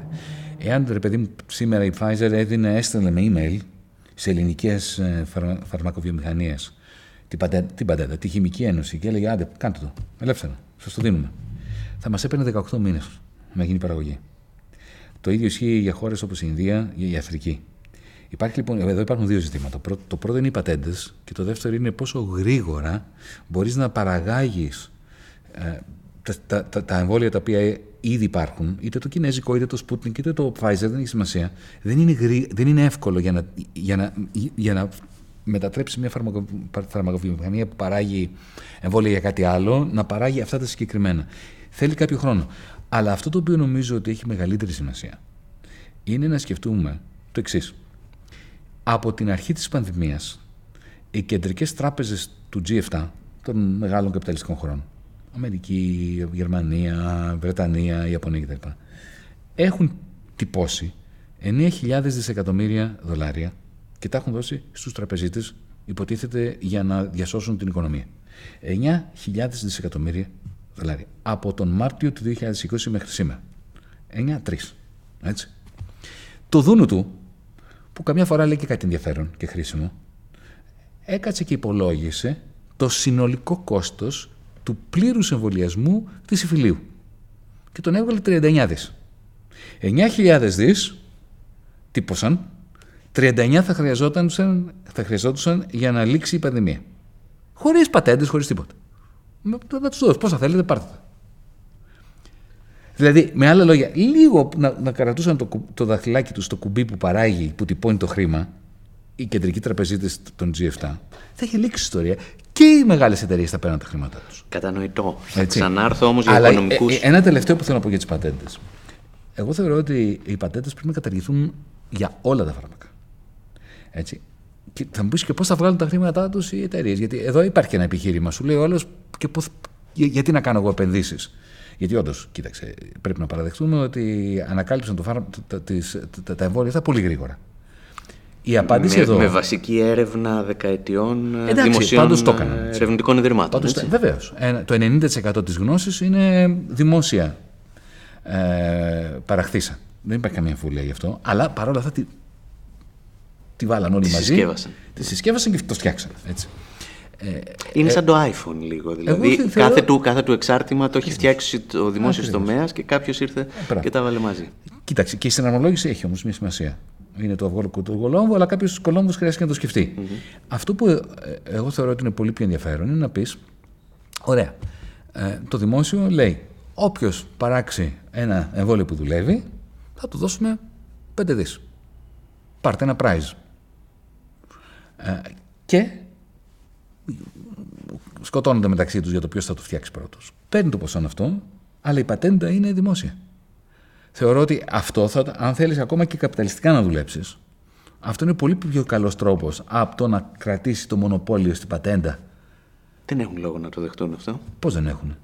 Εάν ρε παιδί μου σήμερα η Pfizer έδινε, έστελνε με email σε ελληνικές φαρμα, φαρμακοβιομηχανίες την, πατέ, την πατέντα, τη χημική ένωση και έλεγε άντε, κάντε το, ελεύθερα, σας το δίνουμε. Θα μας έπαιρνε 18 μήνες να γίνει παραγωγή. Το ίδιο ισχύει για χώρες όπως η Ινδία, η η Αφρική. Υπάρχει λοιπόν, εδώ υπάρχουν δύο ζητήματα. Το πρώτο, το πρώτο είναι οι πατέντες και το δεύτερο είναι πόσο γρήγορα μπορείς να παραγάγεις ε, τα, τα, τα, τα εμβόλια τα οποία ήδη υπάρχουν, είτε το κινέζικο, είτε το Sputnik, είτε το Pfizer, δεν έχει σημασία. Δεν είναι, γρή, δεν είναι εύκολο για να, για, να, για να μετατρέψει μια φαρμακο, φαρμακοβιομηχανία που παράγει εμβόλια για κάτι άλλο, να παράγει αυτά τα συγκεκριμένα. Θέλει κάποιο χρόνο. Αλλά αυτό το οποίο νομίζω ότι έχει μεγαλύτερη σημασία είναι να σκεφτούμε το εξής. Από την αρχή της πανδημίας, οι κεντρικές τράπεζες του G7, των μεγάλων καπιταλιστικών χωρών, Αμερική, Γερμανία, Βρετανία, Ιαπωνία κτλ. έχουν τυπώσει 9.000 δισεκατομμύρια δολάρια και τα έχουν δώσει στους τραπεζίτες, υποτίθεται, για να διασώσουν την οικονομία. 9.000 δισεκατομμύρια δολάρια. Από τον Μάρτιο του 2020 μέχρι σήμερα. 9-3. Έτσι. Το δούνου του, που καμιά φορά λέει και κάτι ενδιαφέρον και χρήσιμο, έκατσε και υπολόγισε το συνολικό κόστος του πλήρους εμβολιασμού της υφηλίου. Και τον έβγαλε 39 δις. 9.000 δις τύπωσαν, 39 θα χρειαζόταν, θα χρειαζόταν για να λήξει η πανδημία. Χωρίς πατέντες, χωρίς τίποτα. Θα τους δώσω. Πώς θα θέλετε, πάρτε τα. Δηλαδή, με άλλα λόγια, λίγο να, να κρατούσαν το, το δαχτυλάκι τους στο κουμπί που παράγει, που τυπώνει το χρήμα, οι κεντρικοί τραπεζίτες των G7, θα έχει λήξει η ιστορία και οι μεγάλες εταιρείες θα παίρνουν τα χρήματά τους. Κατανοητό. Θα Έτσι. ξανάρθω όμως για Αλλά οικονομικούς... ε, ε, ένα τελευταίο που θέλω να πω για τις πατέντες. Εγώ θεωρώ ότι οι πατέντες πρέπει να καταργηθούν για όλα τα φάρμακα. Έτσι. Και θα μου πεις και πώς θα βγάλουν τα χρήματά τους οι εταιρείες. Γιατί εδώ υπάρχει ένα επιχείρημα. Σου λέει ο άλλος, και πώς, για- γιατί να κάνω εγώ επενδύσεις; Γιατί όντως, κοίταξε, πρέπει να παραδεχτούμε ότι ανακάλυψαν το φάρμα, τα, τις- τα, τα εμβόλια αυτά πολύ γρήγορα. Η απάντηση με, εδώ. με βασική έρευνα δεκαετιών ε, Εντάξει, δημοσίων πάντως το ε, έκαναν, έτσι. ερευνητικών ιδρυμάτων. Πάντως, έτσι. βεβαίως. Ένα- Το 90% της γνώσης είναι δημόσια ε, παραχθήσα. Δεν υπάρχει καμία αμφιβολία γι' αυτό. Αλλά παρόλα αυτά τη, τη βάλαν όλοι Τη μαζί. συσκεύασαν. Τη συσκεύασαν και το φτιάξαν. Έτσι. Είναι σαν το iPhone λίγο. Δηλαδή, εγώ θεωρώ- κάθε, του, κάθε του εξάρτημα το έχει φτιάξει το δημόσιος Ακριβώς. τομέας και κάποιος ήρθε μπράβο. και τα βάλε μαζί. Κοίταξε, και η συναρμολόγηση έχει όμως μια σημασία. Είναι το αυγό του κολόμβου, αλλά κάποιος κολόμβου χρειάζεται να το σκεφτει Αυτό που ε, εγώ θεωρώ ότι είναι πολύ πιο ενδιαφέρον είναι να πεις: Ωραία, ε, το δημόσιο λέει, όποιος παράξει ένα εμβόλιο που δουλεύει, θα του δώσουμε 5 δις. Πάρτε ένα prize. Ε, και σκοτώνονται μεταξύ τους για το ποιος θα το φτιάξει πρώτος. Παίρνει το ποσό αυτό, αλλά η πατέντα είναι δημόσια. Θεωρώ ότι αυτό, θα, αν θέλεις ακόμα και καπιταλιστικά να δουλέψεις, αυτό είναι πολύ πιο καλός τρόπος από το να κρατήσεις το μονοπόλιο στην πατέντα. Δεν έχουν λόγο να το δεχτούν αυτό. Πώς δεν έχουν.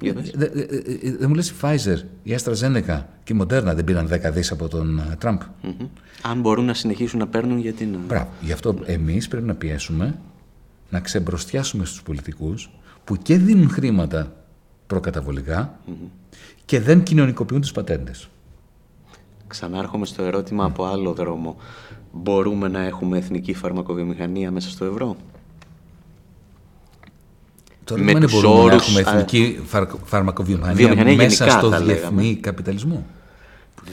Για πες. Δεν δε, δε, δε μου λες η Pfizer, η AstraZeneca και η Moderna δεν πήραν 10 δις από τον ε, Τραμπ. Μμμ. Αν μπορούν να συνεχίσουν να παίρνουν, γιατί να. Μπράβο. Γι' αυτό εμείς πρέπει να πιέσουμε να ξεμπροστιάσουμε στους πολιτικούς που και δίνουν χρήματα προκαταβολικά και δεν κοινωνικοποιούν τις πατέντες. Ξανάρχομαι στο ερώτημα από άλλο δρόμο. Μπορούμε να έχουμε εθνική φαρμακοβιομηχανία μέσα στο ευρώ; Το Με ερώτημα είναι τους μπορούμε να όρους, έχουμε α, εθνική φαρ- φαρμακοβιομηχανία Βιομηχανία μέσα γενικά, στο θα διεθνή λέγαμε. καπιταλισμό.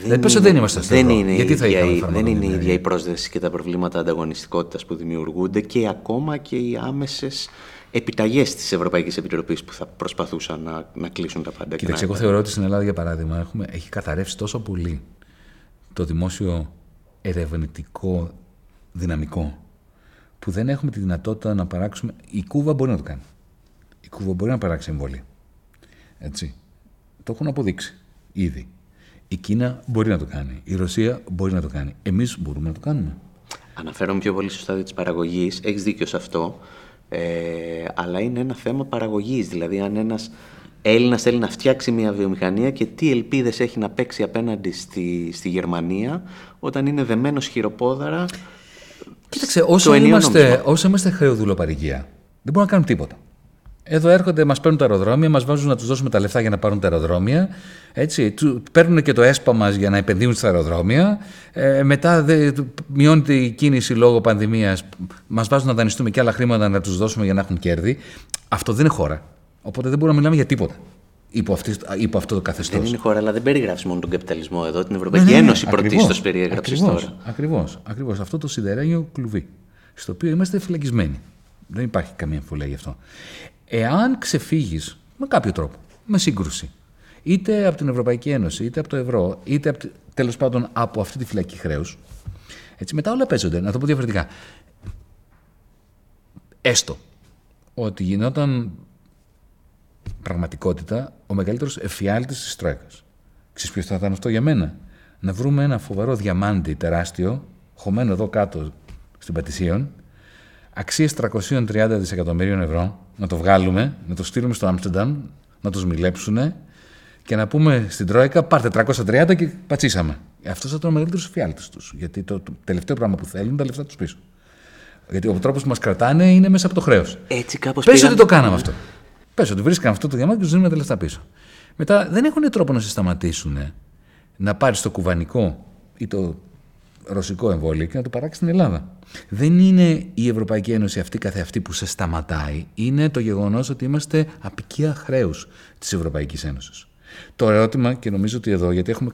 Δεν πες ότι δεν είμαστε στο δεν ευρώ. είναι, Γιατί θα ίδια, είχαμε η- δεν είναι η φαρμακοβιομηχανία; ίδια η πρόσδεση και τα προβλήματα ανταγωνιστικότητας που δημιουργούνται και ακόμα και οι άμεσες επιταγές της Ευρωπαϊκής Επιτροπής που θα προσπαθούσαν να, να κλείσουν τα πάντα. και Κοίταξε, να- εγώ θεωρώ ότι στην Ελλάδα, για παράδειγμα, έχουμε, έχει καταρρεύσει τόσο πολύ το δημόσιο ερευνητικό δυναμικό που δεν έχουμε τη δυνατότητα να παράξουμε. Η Κούβα μπορεί να το κάνει. Η Κούβα μπορεί να παράξει εμβόλια. Έτσι. Το έχουν αποδείξει ήδη. Η Κίνα μπορεί να το κάνει. Η Ρωσία μπορεί να το κάνει. Εμείς μπορούμε να το κάνουμε. Αναφέρομαι πιο πολύ στο στάδιο της παραγωγής. Έχεις δίκιο σε αυτό. Ε, αλλά είναι ένα θέμα παραγωγής. Δηλαδή, αν ένας Έλληνας θέλει να φτιάξει μια βιομηχανία και τι ελπίδες έχει να παίξει απέναντι στη, στη Γερμανία όταν είναι δεμένος χειροπόδαρα. Κοίταξε, όσο είμαστε, όσο είμαστε χρεοδουλοπαρικία, δεν μπορούμε να κάνουμε τίποτα. Εδώ έρχονται, μας παίρνουν τα αεροδρόμια, μας βάζουν να τους δώσουμε τα λεφτά για να πάρουν τα αεροδρόμια. Έτσι, παίρνουν και το ΕΣΠΑ μας για να επενδύουν στα αεροδρόμια. Ε, μετά δε, μειώνεται η κίνηση λόγω πανδημίας. Μας βάζουν να δανειστούμε και άλλα χρήματα να τους δώσουμε για να έχουν κέρδη. Αυτό δεν είναι χώρα. Οπότε δεν μπορούμε να μιλάμε για τίποτα υπό, αυτής, υπό αυτό το καθεστώς. Δεν είναι χώρα, αλλά δεν περιγράφεις μόνο τον καπιταλισμό εδώ. Την Ευρωπαϊκή ναι, ναι, ναι Ένωση πρωτίστως περιέγραψες τώρα. Ακριβώς. Ακριβώς. Αυτό το σιδερένιο κλουβί. Στο οποίο είμαστε φυλακισμένοι. Δεν υπάρχει καμία αμφιβολία γι' αυτό. Εάν ξεφύγεις με κάποιο τρόπο, με σύγκρουση, είτε από την Ευρωπαϊκή Ένωση, είτε από το ευρώ, είτε από, τέλος πάντων από αυτή τη φυλακή χρέους, έτσι μετά όλα παίζονται. Να το πω διαφορετικά. Έστω ότι γινόταν πραγματικότητα ο μεγαλύτερος εφιάλτης της Τρόικας. Ξέρεις ποιος θα ήταν αυτό για μένα; Να βρούμε ένα φοβερό διαμάντι τεράστιο, χωμένο εδώ κάτω στην Πατησίων, αξίες 330 δισεκατομμυρίων ευρώ, να το βγάλουμε, να το στείλουμε στο Άμστερνταμ, να τους μιλέψουν και να πούμε στην Τρόικα πάρτε 330 και πατσίσαμε. Αυτός θα ήταν ο μεγαλύτερος εφιάλτης τους. Γιατί το, τελευταίο πράγμα που θέλουν είναι τα λεφτά τους πίσω. Γιατί ο τρόπος που μας κρατάνε είναι μέσα από το χρέος. Έτσι κάπως. Πες ότι το κάναμε αυτό. Πες ότι βρίσκαν αυτό το διαμάτι και τους δίνουμε τα λεφτά πίσω. Μετά δεν έχουν τρόπο να σε σταματήσουν να πάρεις το κουβανικό ή το ρωσικό εμβόλιο και να το παράξεις στην Ελλάδα. Δεν είναι η Ευρωπαϊκή Ένωση αυτή καθεαυτή που σε σταματάει. Είναι το γεγονός ότι είμαστε απικία χρέους της Ευρωπαϊκής Ένωσης. Το ερώτημα, και νομίζω ότι εδώ, γιατί έχουμε,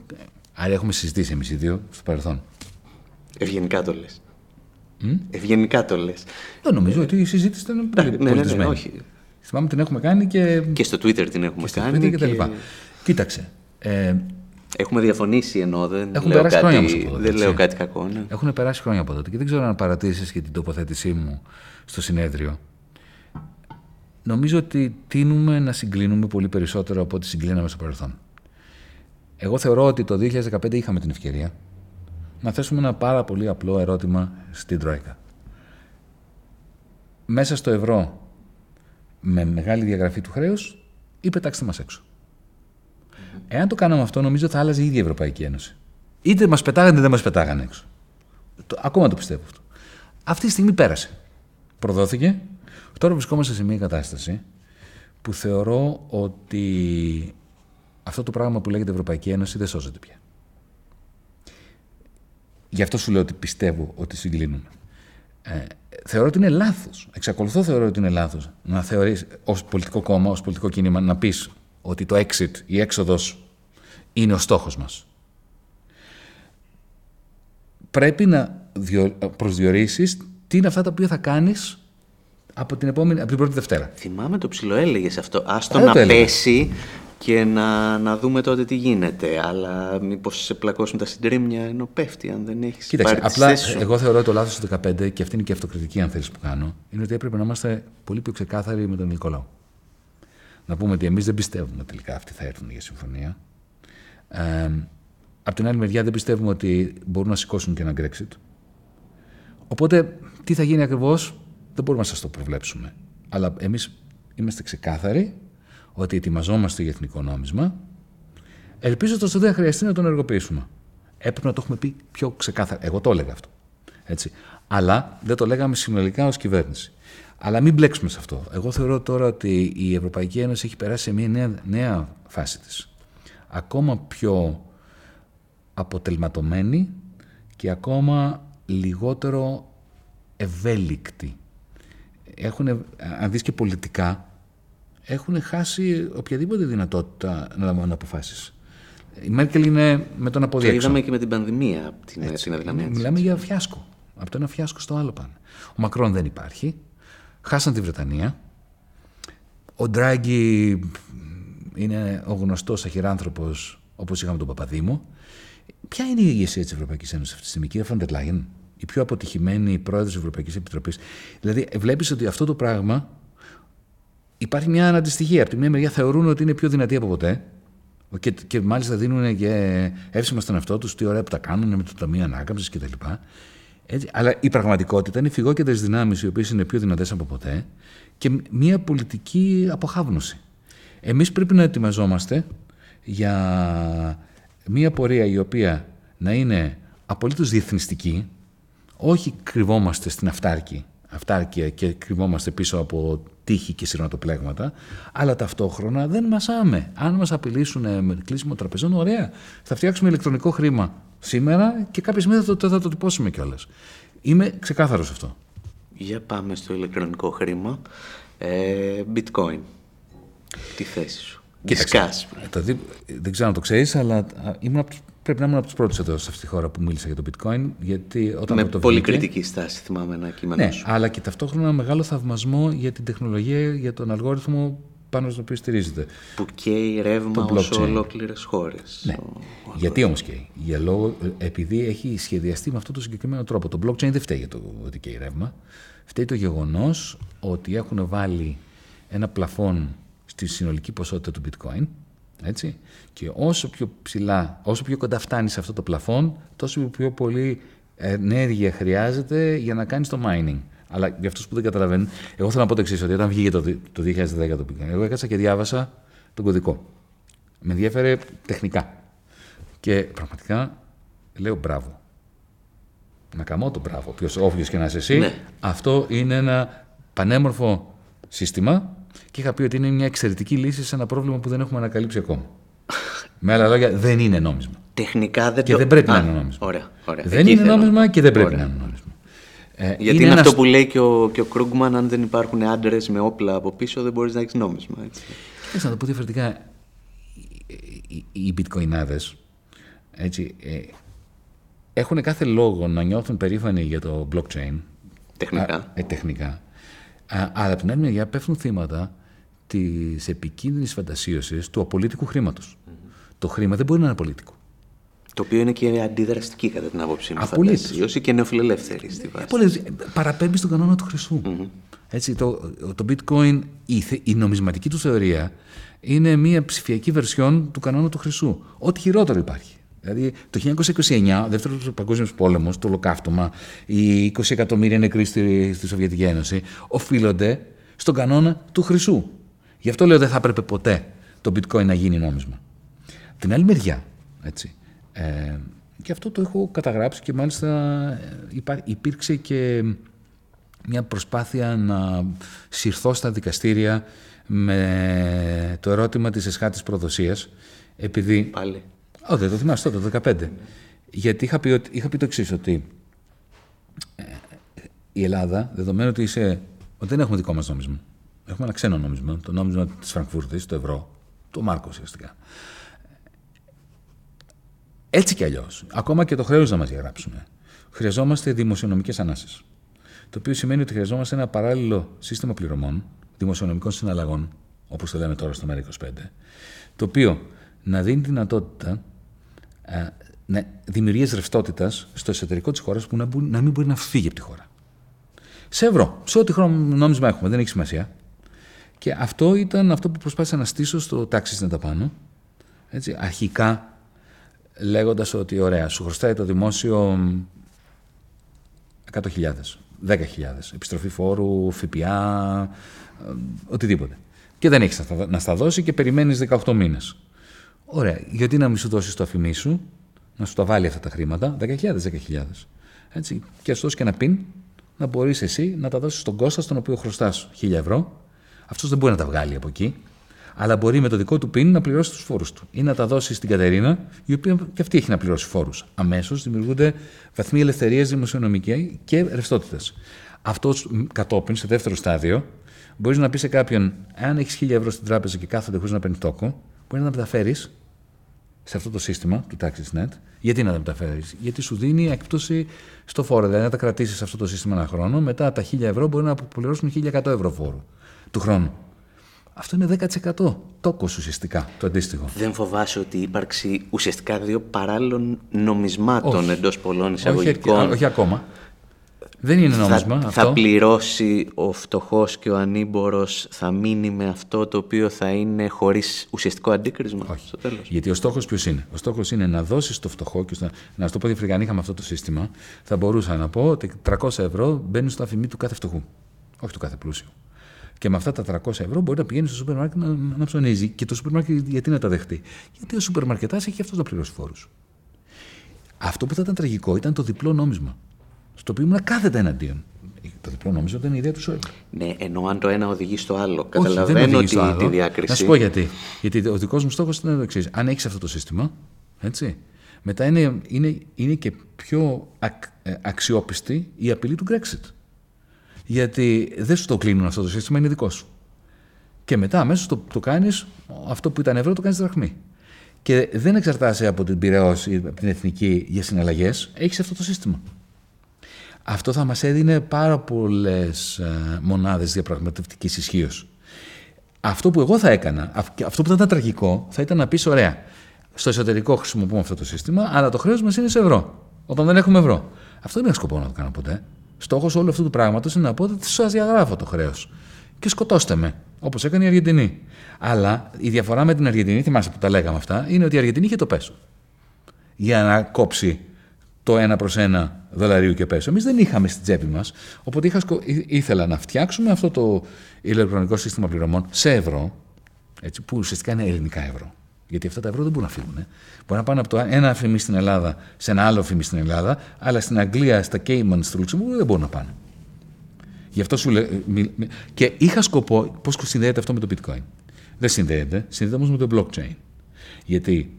άρα έχουμε συζητήσει εμείς οι δύο στο παρελθόν. Ευγενικά το λες. Ευγενικά το λες. Δεν νομίζω ότι η συζήτηση ήταν πολύ ναι, ναι, ναι, ναι, όχι. Θυμάμαι την έχουμε κάνει και. Και στο Twitter την έχουμε και κάνει. Και, και... Κοίταξε. Ε, Έχουμε διαφωνήσει ενώ δεν, Έχουν λέω, κάτι, χρόνια τότε, δεν λέω κάτι κακό. Ναι. Έχουν περάσει χρόνια από τότε και δεν ξέρω αν παρατήσει και την τοποθέτησή μου στο συνέδριο. Νομίζω ότι τίνουμε να συγκλίνουμε πολύ περισσότερο από ό,τι συγκλίναμε στο παρελθόν. Εγώ θεωρώ ότι το 2015 είχαμε την ευκαιρία να θέσουμε ένα πάρα πολύ απλό ερώτημα στην Τρόικα. Μέσα στο ευρώ με μεγάλη διαγραφή του χρέους ή πετάξτε μα έξω. Εάν το κάναμε αυτό, νομίζω θα άλλαζε η ίδια η Ευρωπαϊκή Ένωση. Είτε μας πετάγανε είτε δεν μας πετάγανε έξω. Το, ακόμα το πιστεύω αυτό. Αυτή τη στιγμή πέρασε. Προδόθηκε. Τώρα βρισκόμαστε σε μια κατάσταση που θεωρώ ότι αυτό το πράγμα που λέγεται Ευρωπαϊκή Ένωση δεν σώζεται πια. Γι' αυτό σου λέω ότι πιστεύω ότι συγκλίνουμε. Ε, θεωρώ ότι είναι λάθος. Εξακολουθώ θεωρώ ότι είναι λάθος να θεωρείς ως πολιτικό κόμμα, ως πολιτικό κίνημα, να πεις ότι το exit, η έξοδος είναι ο στόχος μας. Πρέπει να προσδιορίσεις τι είναι αυτά τα οποία θα κάνεις από την, επόμενη, από την πρώτη Δευτέρα. Θυμάμαι το ψηλό έλεγες αυτό. Άστο να πέσει και να, να δούμε τότε τι γίνεται. Αλλά μήπως σε πλακώσουν τα συντρίμμια ενώ πέφτει, αν δεν έχεις. Κοίταξε, απλά εγώ θεωρώ το λάθος του 2015 και αυτή είναι και η αυτοκριτική, αν θέλεις που κάνω, είναι ότι έπρεπε να είμαστε πολύ πιο ξεκάθαροι με τον Νικολάου. Να πούμε ότι εμείς δεν πιστεύουμε τελικά αυτοί θα έρθουν για συμφωνία. Ε, απ' την άλλη μεριά δεν πιστεύουμε ότι μπορούν να σηκώσουν και ένα Brexit. Οπότε τι θα γίνει ακριβώς δεν μπορούμε να σας το προβλέψουμε. Αλλά εμείς είμαστε ξεκάθαροι ότι ετοιμαζόμαστε για εθνικό νόμισμα, ελπίζω ότι δεν θα χρειαστεί να τον ενεργοποιήσουμε. Έπρεπε να το έχουμε πει πιο ξεκάθαρα. Εγώ το έλεγα αυτό. Έτσι. Αλλά δεν το λέγαμε συνολικά ως κυβέρνηση. Αλλά μην μπλέξουμε σε αυτό. Εγώ θεωρώ τώρα ότι η Ευρωπαϊκή Ένωση έχει περάσει σε μια νέα, νέα φάση της. Ακόμα πιο αποτελματωμένη και ακόμα λιγότερο ευέλικτη. Έχουν, αν δεις και πολιτικά, έχουν χάσει οποιαδήποτε δυνατότητα να λαμβάνουν αποφάσεις. Η Μέρκελ είναι με τον αποδείξο. Το είδαμε και με την πανδημία την, Έτσι, την Μιλάμε για φιάσκο. Από το ένα φιάσκο στο άλλο πάνε. Ο Μακρόν δεν υπάρχει. Χάσαν τη Βρετανία. Ο Ντράγκη είναι ο γνωστός αχυράνθρωπος όπως είχαμε τον Παπαδήμο. Ποια είναι η ηγεσία της Ευρωπαϊκής Ένωσης αυτή τη στιγμή, κύριε Φαντερ Λάγεν, η πιο αποτυχημένη πρόεδρος της Ευρωπαϊκής Επιτροπής. Δηλαδή, βλέπεις ότι αυτό το πράγμα υπάρχει μια αναντιστοιχία. Από τη μία μεριά θεωρούν ότι είναι πιο δυνατή από ποτέ, Και, και μάλιστα δίνουν και εύσημα στον εαυτό τους τι ωραία που τα κάνουν με το Ταμείο Ανάκαμψης κτλ. Έτσι, αλλά η πραγματικότητα είναι φυγόκεντρες δυνάμεις οι οποίες είναι πιο δυνατές από ποτέ και μια πολιτική αποχάβνωση. Εμείς πρέπει να ετοιμαζόμαστε για μια πορεία η οποία να είναι απολύτως διεθνιστική, όχι κρυβόμαστε στην αυτάρκη, αυτάρκεια και κρυβόμαστε πίσω από τύχη και σειρματοπλέγματα, αλλά ταυτόχρονα δεν μασάμε. Αν μας απειλήσουν με κλείσιμο τραπεζών, ωραία, θα φτιάξουμε ηλεκτρονικό χρήμα σήμερα και κάποια στιγμή θα το, θα το τυπώσουμε κιόλας. Είμαι ξεκάθαρος αυτό. Για πάμε στο ηλεκτρονικό χρήμα. Ε, bitcoin. Τι θέση σου; Κοίταξε, το δι... Δεν ξέρω αν το ξέρεις, αλλά ήμουν, πρέπει να ήμουν από τους πρώτους εδώ σε αυτή τη χώρα που μίλησα για το bitcoin. Γιατί όταν Με το πολύ βγήκε, κριτική στάση, θυμάμαι ένα κείμενο Ναι, σου. αλλά και ταυτόχρονα μεγάλο θαυμασμό για την τεχνολογία, για τον αλγόριθμο πάνω στον οποίο στηρίζεται. Που καίει ρεύμα Το ως blockchain. ολόκληρες χώρες. Ναι. Γιατί όμως καίει; Για λόγο, επειδή έχει σχεδιαστεί με αυτόν τον συγκεκριμένο τρόπο. Το blockchain δεν φταίει για το ότι καίει ρεύμα. Φταίει το γεγονός ότι έχουν βάλει ένα πλαφόν στη συνολική ποσότητα του bitcoin. Έτσι. Και όσο πιο ψηλά, όσο πιο κοντά φτάνει σε αυτό το πλαφόν, τόσο πιο πολύ ενέργεια χρειάζεται για να κάνεις το mining. Αλλά για αυτούς που δεν καταλαβαίνουν, εγώ θέλω να πω το εξής: ότι όταν βγήκε το, το 2010 το bitcoin, εγώ έκατσα και διάβασα τον κωδικό. Με ενδιαφέρε τεχνικά. Και πραγματικά λέω μπράβο. Να καμώ το μπράβο. Ποιος, όποιος και να είσαι εσύ, Ναι. αυτό είναι ένα πανέμορφο σύστημα και είχα πει ότι είναι μια εξαιρετική λύση σε ένα πρόβλημα που δεν έχουμε ανακαλύψει ακόμα. Με άλλα λόγια, δεν είναι νόμισμα. Τεχνικά δεν Και το... δεν πρέπει να Α, είναι νόμισμα. Ωραία, ωραία. Δεν Εκεί είναι θέλω. νόμισμα και δεν πρέπει Ωραία. να είναι νόμισμα. Ε, Γιατί είναι, ένας- αυτό που λέει και ο, και ο Κρούγκμαν, αν δεν υπάρχουν άντρες με όπλα από πίσω, δεν μπορείς να έχεις νόμισμα. Έτσι. Κοίταξε να το πω διαφορετικά. Οι, οι, οι bitcoinάδες, έτσι, ε, έχουν κάθε λόγο να νιώθουν περήφανοι για το blockchain. Τεχνικά. Α, ε, τεχνικά. Α, αλλά από την άλλη μεριά πέφτουν θύματα της επικίνδυνης φαντασίωσης του απολύτικου χρήματος. Το χρήμα δεν μπορεί να είναι απολύτικο. Το οποίο είναι και αντιδραστική κατά την άποψή μου. Απολύτως. φαντασίωση και νεοφιλελεύθερη στη βάση. Πολλές, παραπέμπει στον κανόνα του χρυσου Έτσι, το, το bitcoin, η, θε- η νομισματική του θεωρία είναι μια ψηφιακή βερσιόν του κανόνα του χρυσού. Ό,τι χειρότερο υπάρχει. Δηλαδή το 1929, ο δεύτερος παγκόσμιος πόλεμος, το ολοκαύτωμα, οι 20 εκατομμύρια νεκροί στη, στη Σοβιετική Ένωση, οφείλονται στον κανόνα του χρυσού. Γι' αυτό λέω δεν θα έπρεπε ποτέ το bitcoin να γίνει νόμισμα. Την άλλη μεριά, έτσι, ε, και αυτό το έχω καταγράψει και μάλιστα ε, υπά- υπήρξε και μια προσπάθεια να συρθώ στα δικαστήρια με το ερώτημα της εσχάτης προδοσίας επειδή... Πάλι. Όχι, δεν το θυμάσαι τότε, το 2015. Γιατί είχα πει, ότι, είχα πει το εξής ότι ε, η Ελλάδα, δεδομένου ότι, είσαι, ότι δεν έχουμε δικό μας νόμισμα, έχουμε ένα ξένο νόμισμα, το νόμισμα της Φραγκφούρτης, το ευρώ, το Μάρκο ουσιαστικά. Έτσι κι αλλιώς, ακόμα και το χρέος να μας διαγράψουν, χρειαζόμαστε δημοσιονομικές ανάσεις. Το οποίο σημαίνει ότι χρειαζόμαστε ένα παράλληλο σύστημα πληρωμών, δημοσιονομικών συναλλαγών, όπως το λέμε τώρα στο ΜΕΡΑ25, το οποίο να δίνει δυνατότητα ε, να δημιουργία ρευστότητας στο εσωτερικό της χώρας που να, μπο- να μην μπορεί να φύγει από τη χώρα. Σε ευρώ, σε ό,τι χρόνο νόμισμα έχουμε, δεν έχει σημασία. Και αυτό ήταν αυτό που προσπάθησα να στήσω στο τάξη στην πάνω. Έτσι, αρχικά λέγοντας ότι ωραία, σου χρωστάει το δημόσιο 100.000, 10.000, επιστροφή φόρου, ΦΠΑ, ε, οτιδήποτε. Και δεν έχεις να στα- να στα δώσει και περιμένεις 18 μήνες. Ωραία, γιατί να μην σου δώσει το αφημί σου, να σου τα βάλει αυτά τα χρήματα, 10.000, 10.000. Έτσι, και να σου δώσεις και ένα πιν, να μπορείς εσύ να τα δώσεις στον Κώστα, στον οποίο χρωστάς 1.000 ευρώ. Αυτός δεν μπορεί να τα βγάλει από εκεί, αλλά μπορεί με το δικό του πιν να πληρώσει τους φόρους του. Ή να τα δώσει στην Κατερίνα, η οποία και αυτή έχει να πληρώσει φόρους. Αμέσως δημιουργούνται βαθμοί ελευθερίας δημοσιονομική και ρευστότητα. Αυτός κατόπιν, σε δεύτερο στάδιο, μπορείς να πεις σε κάποιον, αν έχεις 1.000 ευρώ στην τράπεζα και κάθονται χωρίς να παίρνει τόκο, μπορείς να τα μεταφέρεις σε αυτό το σύστημα του TaxisNet. Γιατί να τα μεταφέρεις, Γιατί σου δίνει έκπτωση στο φόρο. Δηλαδή, να τα κρατήσεις αυτό το σύστημα ένα χρόνο, μετά τα 1000 ευρώ μπορεί να αποπληρώσουν 1100 ευρώ φόρου του χρόνου. Αυτό είναι 10% τόκος ουσιαστικά το αντίστοιχο. Δεν φοβάσαι ότι η ύπαρξη ουσιαστικά δύο παράλληλων νομισμάτων Όχι. εντός πολλών Όχι, εισαγωγικών. όχι ακόμα. Δεν είναι νόμισμα θα, αυτό. Θα πληρώσει ο φτωχός και ο ανήμπορος, θα μείνει με αυτό το οποίο θα είναι χωρίς ουσιαστικό αντίκρισμα Όχι. στο τέλος; Γιατί ο στόχος ποιος είναι; Ο στόχος είναι να δώσεις στο φτωχό και στο... να σου το πω διαφορετικά, αν είχαμε αυτό το σύστημα, θα μπορούσα να πω ότι 300 ευρώ μπαίνουν στο αφημί του κάθε φτωχού. Όχι του κάθε πλούσιου. Και με αυτά τα 300 ευρώ μπορεί να πηγαίνει στο σούπερ μάρκετ να, να ψωνίζει. Και το σούπερ μάρκετ γιατί να τα δεχτεί; Γιατί ο σούπερ μαρκετά έχει αυτός να πληρώσει φόρους. Αυτό που θα ήταν τραγικό ήταν το διπλό νόμισμα. Στο οποίο ήμουν κάθετα εναντίον. Το διπλό νόμισμα ήταν η ιδέα του Σόιλ. Ναι, ενώ αν το ένα οδηγεί στο άλλο. Όχι, δεν Καταλαβαίνω οδηγεί στο τη, άλλο. τη διάκριση. Να σου πω γιατί. Γιατί ο δικός μου στόχος ήταν το εξή. Αν έχεις αυτό το σύστημα, έτσι, μετά είναι, είναι, είναι και πιο ακ, ε, αξιόπιστη η απειλή του Brexit. Γιατί δεν σου το κλείνουν αυτό το σύστημα, είναι δικό σου. Και μετά αμέσως το, το κάνεις, αυτό που ήταν ευρώ, το κάνεις δραχμή. Και δεν εξαρτάσαι από την Πυραιός ή από την εθνική για συναλλαγές, έχεις αυτό το σύστημα. Αυτό θα μας έδινε πάρα πολλές ε, μονάδες διαπραγματευτικής ισχύως. Αυτό που εγώ θα έκανα, αυ- και αυτό που θα ήταν τραγικό, θα ήταν να πεις ωραία, στο εσωτερικό χρησιμοποιούμε αυτό το σύστημα, αλλά το χρέος μας είναι σε ευρώ, όταν δεν έχουμε ευρώ. Αυτό δεν έχω σκοπό να το κάνω ποτέ. Στόχος όλου αυτού του πράγματος είναι να πω ότι σας διαγράφω το χρέος και σκοτώστε με, όπως έκανε η Αργεντινή. Αλλά η διαφορά με την Αργεντινή, θυμάσαι που τα λέγαμε αυτά, είναι ότι η Αργεντινή είχε το πέσο για να κόψει το 1 προς 1 δολαρίου και πέσο. Εμείς δεν είχαμε στην τσέπη μας. Οπότε είχα σκο... ή- ήθελα να φτιάξουμε αυτό το ηλεκτρονικό σύστημα πληρωμών σε ευρώ, έτσι, που ουσιαστικά είναι ελληνικά ευρώ. Γιατί αυτά τα ευρώ δεν μπορούν να φύγουν. Ε. Μπορεί να πάνε από το ένα αφημί στην Ελλάδα σε ένα άλλο αφημί στην Ελλάδα, αλλά στην Αγγλία, στα Cayman, στο Λουξεμβούργο δεν μπορούν να πάνε. Γι' αυτό σου λέω. μι- μι- Και είχα σκοπό πώς συνδέεται αυτό με το bitcoin. Δεν συνδέεται, συνδέεται όμως με το blockchain. Γιατί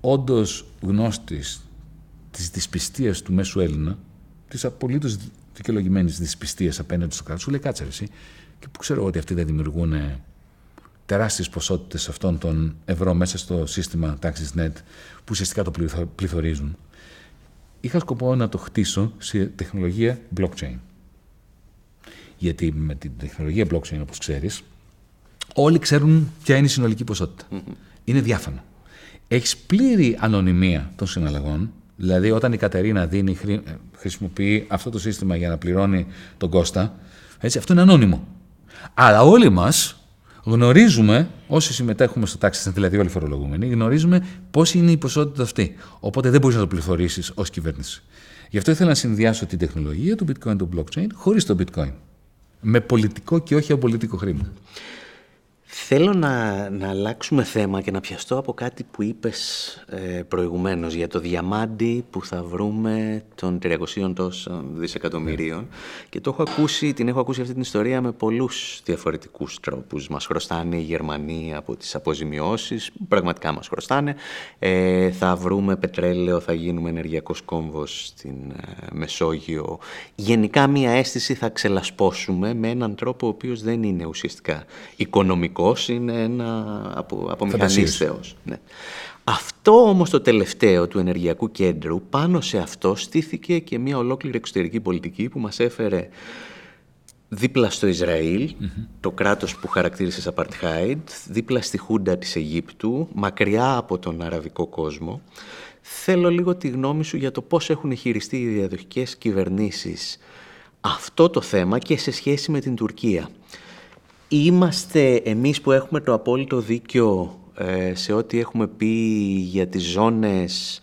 όντως γνώστης της δυσπιστίας του μέσου Έλληνα, της απολύτως δικαιολογημένης δυσπιστίας απέναντι στο κράτος, σου λέει κάτσε ρε εσύ. Και που ξέρω εγώ ότι αυτοί δεν δημιουργούν τεράστιες ποσότητες αυτών των ευρώ μέσα στο σύστημα TaxisNet που ουσιαστικά το πληθω- πληθωρίζουν. Είχα σκοπό να το χτίσω σε τεχνολογία blockchain. Γιατί με την τεχνολογία blockchain, όπως ξέρεις, όλοι ξέρουν ποια είναι η συνολική ποσότητα. Είναι διάφανο. Έχεις πλήρη ανωνυμία των συναλλαγών. Δηλαδή, όταν η Κατερίνα δίνει, χρη- ε, χρησιμοποιεί αυτό το σύστημα για να πληρώνει τον Κώστα, έτσι, αυτό είναι ανώνυμο. Αλλά όλοι μας γνωρίζουμε, όσοι συμμετέχουμε στο τάξη, δηλαδή όλοι οι φορολογούμενοι, γνωρίζουμε πώς είναι η ποσότητα αυτή. Οπότε δεν μπορείς να το πληθωρήσεις ως κυβέρνηση. Γι' αυτό ήθελα να συνδυάσω την τεχνολογία του bitcoin, του blockchain, χωρίς το bitcoin. Με πολιτικό και όχι απολυτικό χρήμα. Θέλω να, να αλλάξουμε θέμα και να πιαστώ από κάτι που είπες ε, προηγουμένως για το διαμάντι που θα βρούμε των 300 τόσων δισεκατομμυρίων και το έχω ακούσει, την έχω ακούσει αυτή την ιστορία με πολλούς διαφορετικούς τρόπους. Μας χρωστάνε οι Γερμανοί από τις αποζημιώσεις, πραγματικά μας χρωστάνε. Ε, θα βρούμε πετρέλαιο, θα γίνουμε ενεργειακός κόμβος στην ε, Μεσόγειο. Γενικά μία αίσθηση θα ξελασπώσουμε με έναν τρόπο ο οποίος δεν είναι ουσιαστικά οικονομικός, είναι ένα από, από μηχανής Φαντασίως. θεός. Ναι. Αυτό όμως το τελευταίο του ενεργειακού κέντρου, πάνω σε αυτό στήθηκε και μια ολόκληρη εξωτερική πολιτική που μας έφερε δίπλα στο ισραηλ το κράτος που χαρακτήρισες apartheid, δίπλα στη Χούντα της Αιγύπτου, μακριά από τον αραβικό κόσμο. Θέλω λίγο τη γνώμη σου για το πώς έχουν χειριστεί οι διαδοχικές κυβερνήσεις αυτό το θέμα και σε σχέση με την Τουρκία. Είμαστε εμείς που έχουμε το απόλυτο δίκιο ε, σε ό,τι έχουμε πει για τις ζώνες;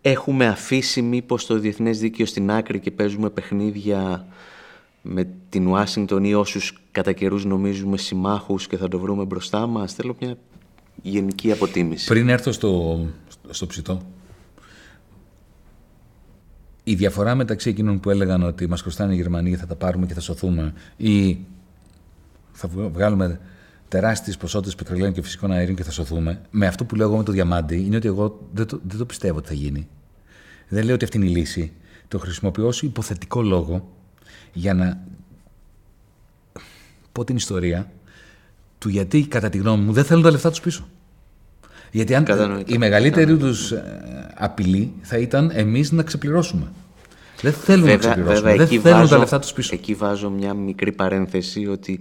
Έχουμε αφήσει μήπως το διεθνές δίκαιο στην άκρη και παίζουμε παιχνίδια με την Ουάσιγκτον ή όσους κατά καιρούς νομίζουμε συμμάχους και θα το βρούμε μπροστά μας; Θέλω μια γενική αποτίμηση. Πριν έρθω στο, στο ψητό, η διαφορά μεταξύ εκείνων που έλεγαν ότι μας χρωστάνε οι Γερμανοί θα τα πάρουμε και θα σωθούμε ή θα βγάλουμε τεράστιες ποσότητες πετρελαίου και φυσικών αερίων και θα σωθούμε, με αυτό που λέω εγώ με το διαμάντι, είναι ότι εγώ δεν το, δεν το πιστεύω ότι θα γίνει. Δεν λέω ότι αυτή είναι η λύση. Το χρησιμοποιώ ως υποθετικό λόγο για να πω την ιστορία του γιατί, κατά τη γνώμη μου, δεν θέλουν τα λεφτά τους πίσω. Γιατί αν Κατανοητό. η μεγαλύτερη τους απειλή θα ήταν εμείς να ξεπληρώσουμε. Δεν θέλουν να ξεπληρώσουμε. δεν εκεί θέλουν βάζω, τα λεφτά τους πίσω. Εκεί βάζω μια μικρή παρένθεση ότι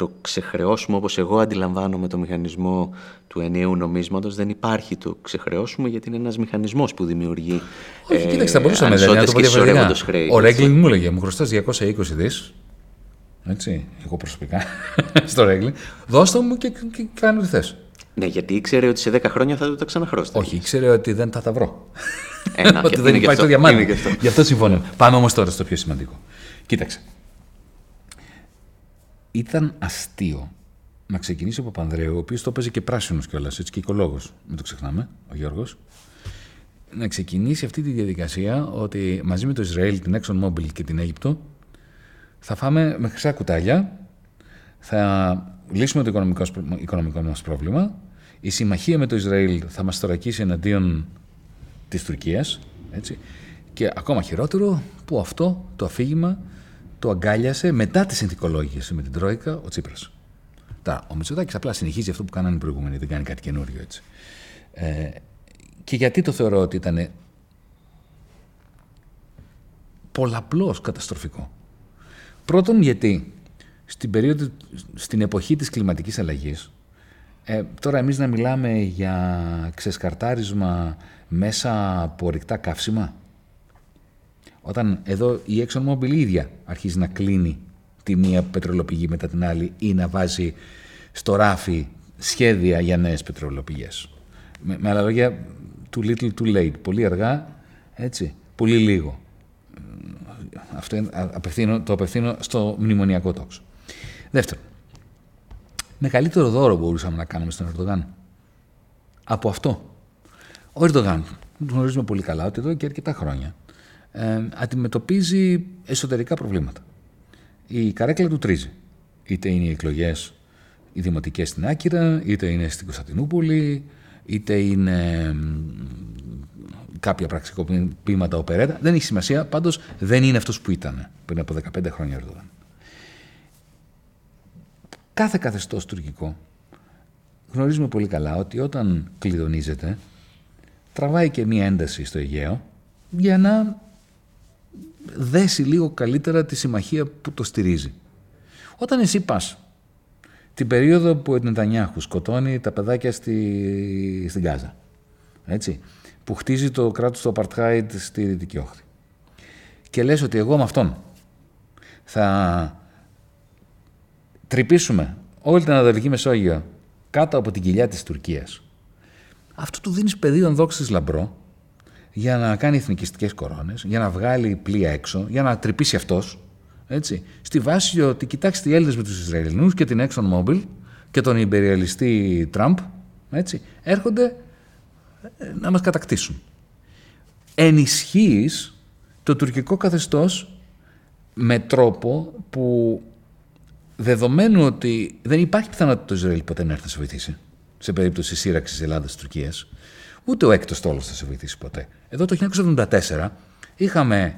το ξεχρεώσουμε όπως εγώ αντιλαμβάνομαι το μηχανισμό του ενιαίου νομίσματος δεν υπάρχει το ξεχρεώσουμε γιατί είναι ένας μηχανισμός που δημιουργεί Όχι, ε, κοίταξε, θα μπορούσαμε δηλαδή, να το πω διαφορετικά. Ο Ρέγκλινγκ μου έλεγε, μου χρωστάς 220 δις, έτσι, εγώ προσωπικά, <laughs> στο Ρέγκλινγκ, δώστε μου και, και κάνω ό,τι θες. Ναι, γιατί ήξερε ότι σε 10 χρόνια θα το τα ξαναχρώσετε. Όχι, ήξερε ότι δεν θα τα βρω. Ένα, <laughs> ότι δεν υπάρχει το διαμάντι. Γι' αυτό συμφωνώ. Πάμε όμως τώρα στο πιο σημαντικό. Κοίταξε. Ήταν αστείο να ξεκινήσει ο Παπανδρέου, ο οποίος το παίζει και πράσινος κιόλας, έτσι και οικολόγος. Μην το ξεχνάμε, ο Γιώργος. Να ξεκινήσει αυτή τη διαδικασία ότι μαζί με το Ισραήλ, την Exxon Mobil και την Αίγυπτο θα φάμε με χρυσά κουτάλια, θα λύσουμε το οικονομικό, οικονομικό μας πρόβλημα, η συμμαχία με το Ισραήλ θα μας θωρακίσει εναντίον της Τουρκίας, έτσι, και ακόμα χειρότερο που αυτό το αφήγημα το αγκάλιασε μετά τη συνθηκολόγηση με την Τρόικα ο Τσίπρας. Τώρα, ο Μητσοτάκης απλά συνεχίζει αυτό που κάνανε οι προηγούμενοι, δεν κάνει κάτι καινούριο έτσι. Ε, και γιατί το θεωρώ ότι ήταν πολλαπλώς καταστροφικό. Πρώτον γιατί στην, περίοδο, στην εποχή της κλιματικής αλλαγής ε, τώρα εμείς να μιλάμε για ξεσκαρτάρισμα μέσα από ορυκτά καύσιμα όταν εδώ η ExxonMobil ίδια αρχίζει να κλείνει τη μία πετρελοπηγή μετά την άλλη ή να βάζει στο ράφι σχέδια για νέες πετρελοπηγές. Με, με άλλα λόγια, too little too late. Πολύ αργά, έτσι, πολύ λίγο. Αυτό απευθύνω, το απευθύνω στο μνημονιακό τόξο. Δεύτερον, μεγαλύτερο δώρο μπορούσαμε να κάνουμε στον Ερντογάν. Από αυτό. Ο Ερντογάν, γνωρίζουμε πολύ καλά ότι εδώ και αρκετά χρόνια ε, αντιμετωπίζει εσωτερικά προβλήματα. Η καρέκλα του τρίζει. Είτε είναι οι εκλογές οι δημοτικές στην Άκυρα, είτε είναι στην Κωνσταντινούπολη, είτε είναι κάποια πραξικοπήματα οπερέτα. Δεν έχει σημασία, πάντως δεν είναι αυτός που ήταν πριν από 15 χρόνια Ερντογάν. Κάθε καθεστώς τουρκικό γνωρίζουμε πολύ καλά ότι όταν κλειδονίζεται τραβάει και μία ένταση στο Αιγαίο για να δέσει λίγο καλύτερα τη συμμαχία που το στηρίζει. Όταν εσύ πας την περίοδο που ο Νετανιάχους σκοτώνει τα παιδάκια στη, στην Γάζα, έτσι, που χτίζει το κράτος του Απαρτχάιντ στη Δυτική Όχθη και λες ότι εγώ με αυτόν θα τρυπήσουμε όλη την Ανατολική Μεσόγειο κάτω από την κοιλιά της Τουρκίας αυτό του δίνεις πεδίο δόξης λαμπρό για να κάνει εθνικιστικές κορώνες, για να βγάλει πλοία έξω, για να τρυπήσει αυτός, έτσι, στη βάση ότι κοιτάξτε οι Έλληνες με τους Ισραηλινούς και την Exxon Mobil και τον υπεριαλιστή Τραμπ, έτσι, έρχονται ε, να μας κατακτήσουν. Ενισχύεις το τουρκικό καθεστώς με τρόπο που δεδομένου ότι δεν υπάρχει πιθανότητα το Ισραήλ ποτέ να έρθει να σε βοηθήσει σε περίπτωση σύραξης Ελλάδα-Τουρκία, ούτε ο έκτος τόλος θα σε βοηθήσει ποτέ. Εδώ το 1974 είχαμε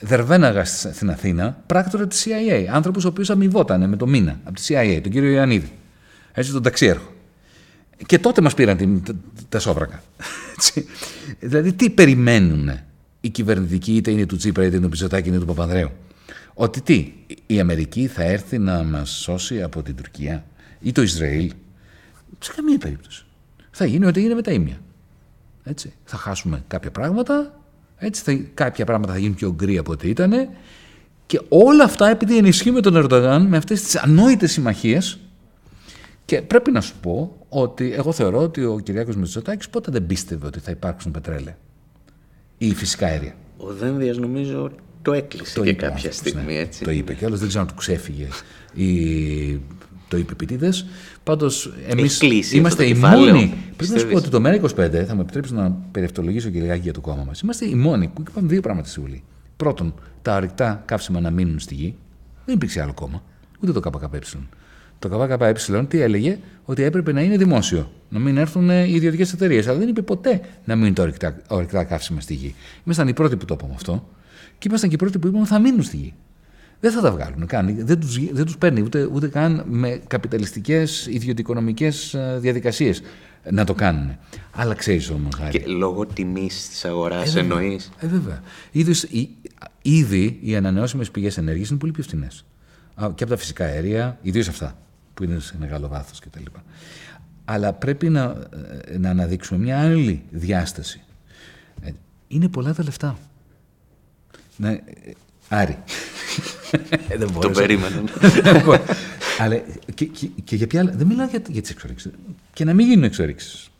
Δερβέναγα στην Αθήνα, πράκτορα της CIA. Άνθρωπος ο οποίος αμοιβόταν με το μήνα από τη CIA, τον κύριο Ιωαννίδη. Έτσι, τον ταξίαρχο. Και τότε μας πήραν τα σόβρακα. <laughs> δηλαδή, τι περιμένουν οι κυβερνητικοί, είτε είναι του Τσίπρα, είτε είναι του Πιζωτάκη, είτε του Παπανδρέου; Ότι τι, η Αμερική θα έρθει να μας σώσει από την Τουρκία ή το Ισραήλ; Σε καμία περίπτωση. Θα γίνει ό,τι έγινε με τα ίμια. Έτσι. Θα χάσουμε κάποια πράγματα, έτσι, θα, κάποια πράγματα θα γίνουν πιο γκρι από ό,τι ήταν. Και όλα αυτά επειδή ενισχύουμε τον Ερντογάν με αυτές τις ανόητες συμμαχίες και πρέπει να σου πω ότι εγώ θεωρώ ότι ο Κυριάκος Μητσοτάκης ποτέ δεν πίστευε ότι θα υπάρξουν πετρέλαια ή φυσικά αέρια. Ο Δένδιας νομίζω το έκλεισε το και κάποια στιγμή, ναι. έτσι. Το είπε και όλος δεν ξέρω αν του ξέφυγε ή το είπε επίτηδε. Πάντως, εμείς είμαστε οι μόνοι. Πρέπει να σου πω ότι το ΜΕΡΑ25, θα με επιτρέψεις να περιευτολογήσω και λιγάκι για το κόμμα μας. Είμαστε οι μόνοι που είπαμε δύο πράγματα στη Βουλή. Πρώτον, τα ορυκτά καύσιμα να μείνουν στη γη. Δεν υπήρξε άλλο κόμμα. Ούτε το ΚΚΕ. Το ΚΚΕ τι έλεγε, ότι έπρεπε να είναι δημόσιο. Να μην έρθουν οι ιδιωτικές εταιρείες. Αλλά δεν είπε ποτέ να μείνουν τα ορυκτά, ορυκτά καύσιμα στη γη. Ήμασταν οι πρώτοι που το είπαμε αυτό. Και ήμασταν και οι πρώτοι που είπαμε θα μείνουν στη γη δεν θα τα βγάλουν καν. Δεν τους, δεν τους παίρνει ούτε, ούτε καν με καπιταλιστικές ιδιωτικονομικές ε, διαδικασίες να το κάνουν. Αλλά ξέρεις όμως. Και λόγω τιμής της αγοράς ε, εννοείς. Ε, βέβαια. Ήδη, ήδη οι ανανεώσιμες πηγές ενέργειας είναι πολύ πιο φθηνές. Και από τα φυσικά αέρια, ιδίως αυτά. που είναι σε μεγάλο βάθος κτλ. Αλλά πρέπει να, ε, να αναδείξουμε μια άλλη διάσταση. Ε, είναι πολλά τα λεφτά. Να, ε, Άρη. Δεν Το περίμενα. Αλλά και, και, και, για ποια άλλα. Δεν μιλάω για, για τις εξορίξεις. Και να μην γίνουν εξορίξεις.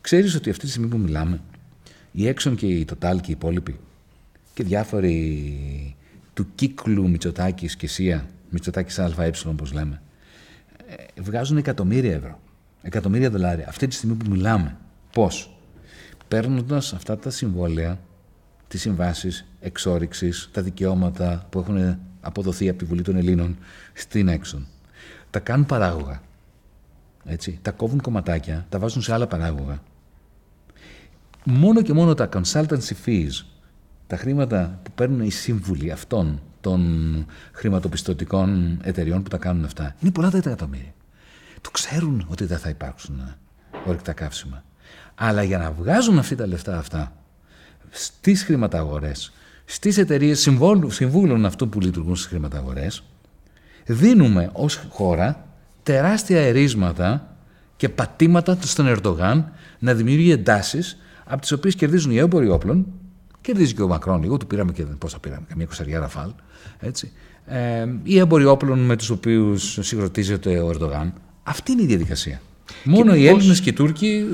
Ξέρεις ότι αυτή τη στιγμή που μιλάμε, η Exxon και η Total και οι υπόλοιποι και διάφοροι του κύκλου Μητσοτάκης και Σία, Μητσοτάκης ΑΕ, όπως λέμε, βγάζουν εκατομμύρια ευρώ. Εκατομμύρια δολάρια. Αυτή τη στιγμή που μιλάμε. Πώς; Παίρνοντας αυτά τα συμβόλαια, τις συμβάσεις εξόριξη, τα δικαιώματα που έχουν αποδοθεί από τη Βουλή των Ελλήνων στην Exxon. Τα κάνουν παράγωγα. Έτσι. Τα κόβουν κομματάκια, τα βάζουν σε άλλα παράγωγα. Μόνο και μόνο τα consultancy fees, τα χρήματα που παίρνουν οι σύμβουλοι αυτών των χρηματοπιστωτικών εταιριών που τα κάνουν αυτά, είναι πολλά τα εκατομμύρια. Το ξέρουν ότι δεν θα υπάρξουν ορυκτά καύσιμα. Αλλά για να βγάζουν αυτή τα λεφτά αυτά στις χρηματαγορές, στις εταιρείες συμβούλων αυτού που λειτουργούν στις χρηματαγορές, δίνουμε ως χώρα τεράστια ερίσματα και πατήματα στον Ερντογάν να δημιουργεί εντάσεις από τις οποίες κερδίζουν οι έμποροι όπλων, κερδίζει και ο Μακρόν λίγο, του πήραμε και πόσα πήραμε, καμία κοσαριά ραφάλ, έτσι. Ε, οι έμποροι όπλων με τους οποίους συγκροτίζεται ο Ερντογάν. Αυτή είναι η διαδικασία. Μόνο οι πώς... Έλληνες και οι Τούρκοι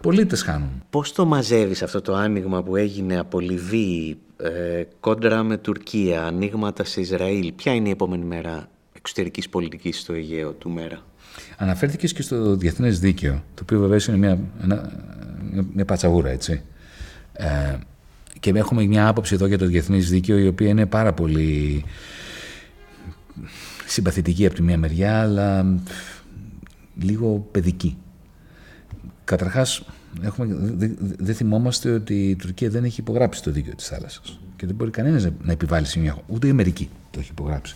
πολίτες χάνουν. Πώς το μαζεύεις αυτό το άνοιγμα που έγινε από Λιβύη, ε, κόντρα με Τουρκία, ανοίγματα σε Ισραήλ. Ποια είναι η επόμενη μέρα εξωτερικής πολιτικής στο Αιγαίο του Μέρα; Αναφέρθηκες και στο διεθνές δίκαιο, το οποίο βεβαίω είναι μια, μια πατσαγούρα, έτσι. Ε, και έχουμε μια άποψη εδώ για το διεθνέ δίκαιο, η οποία είναι πάρα πολύ συμπαθητική από τη μία μεριά, αλλά λίγο παιδική. Καταρχάς, δεν δε θυμόμαστε ότι η Τουρκία δεν έχει υπογράψει το δίκαιο της θάλασσας και δεν μπορεί κανένας να επιβάλλει σημεία, ούτε η Αμερική το έχει υπογράψει.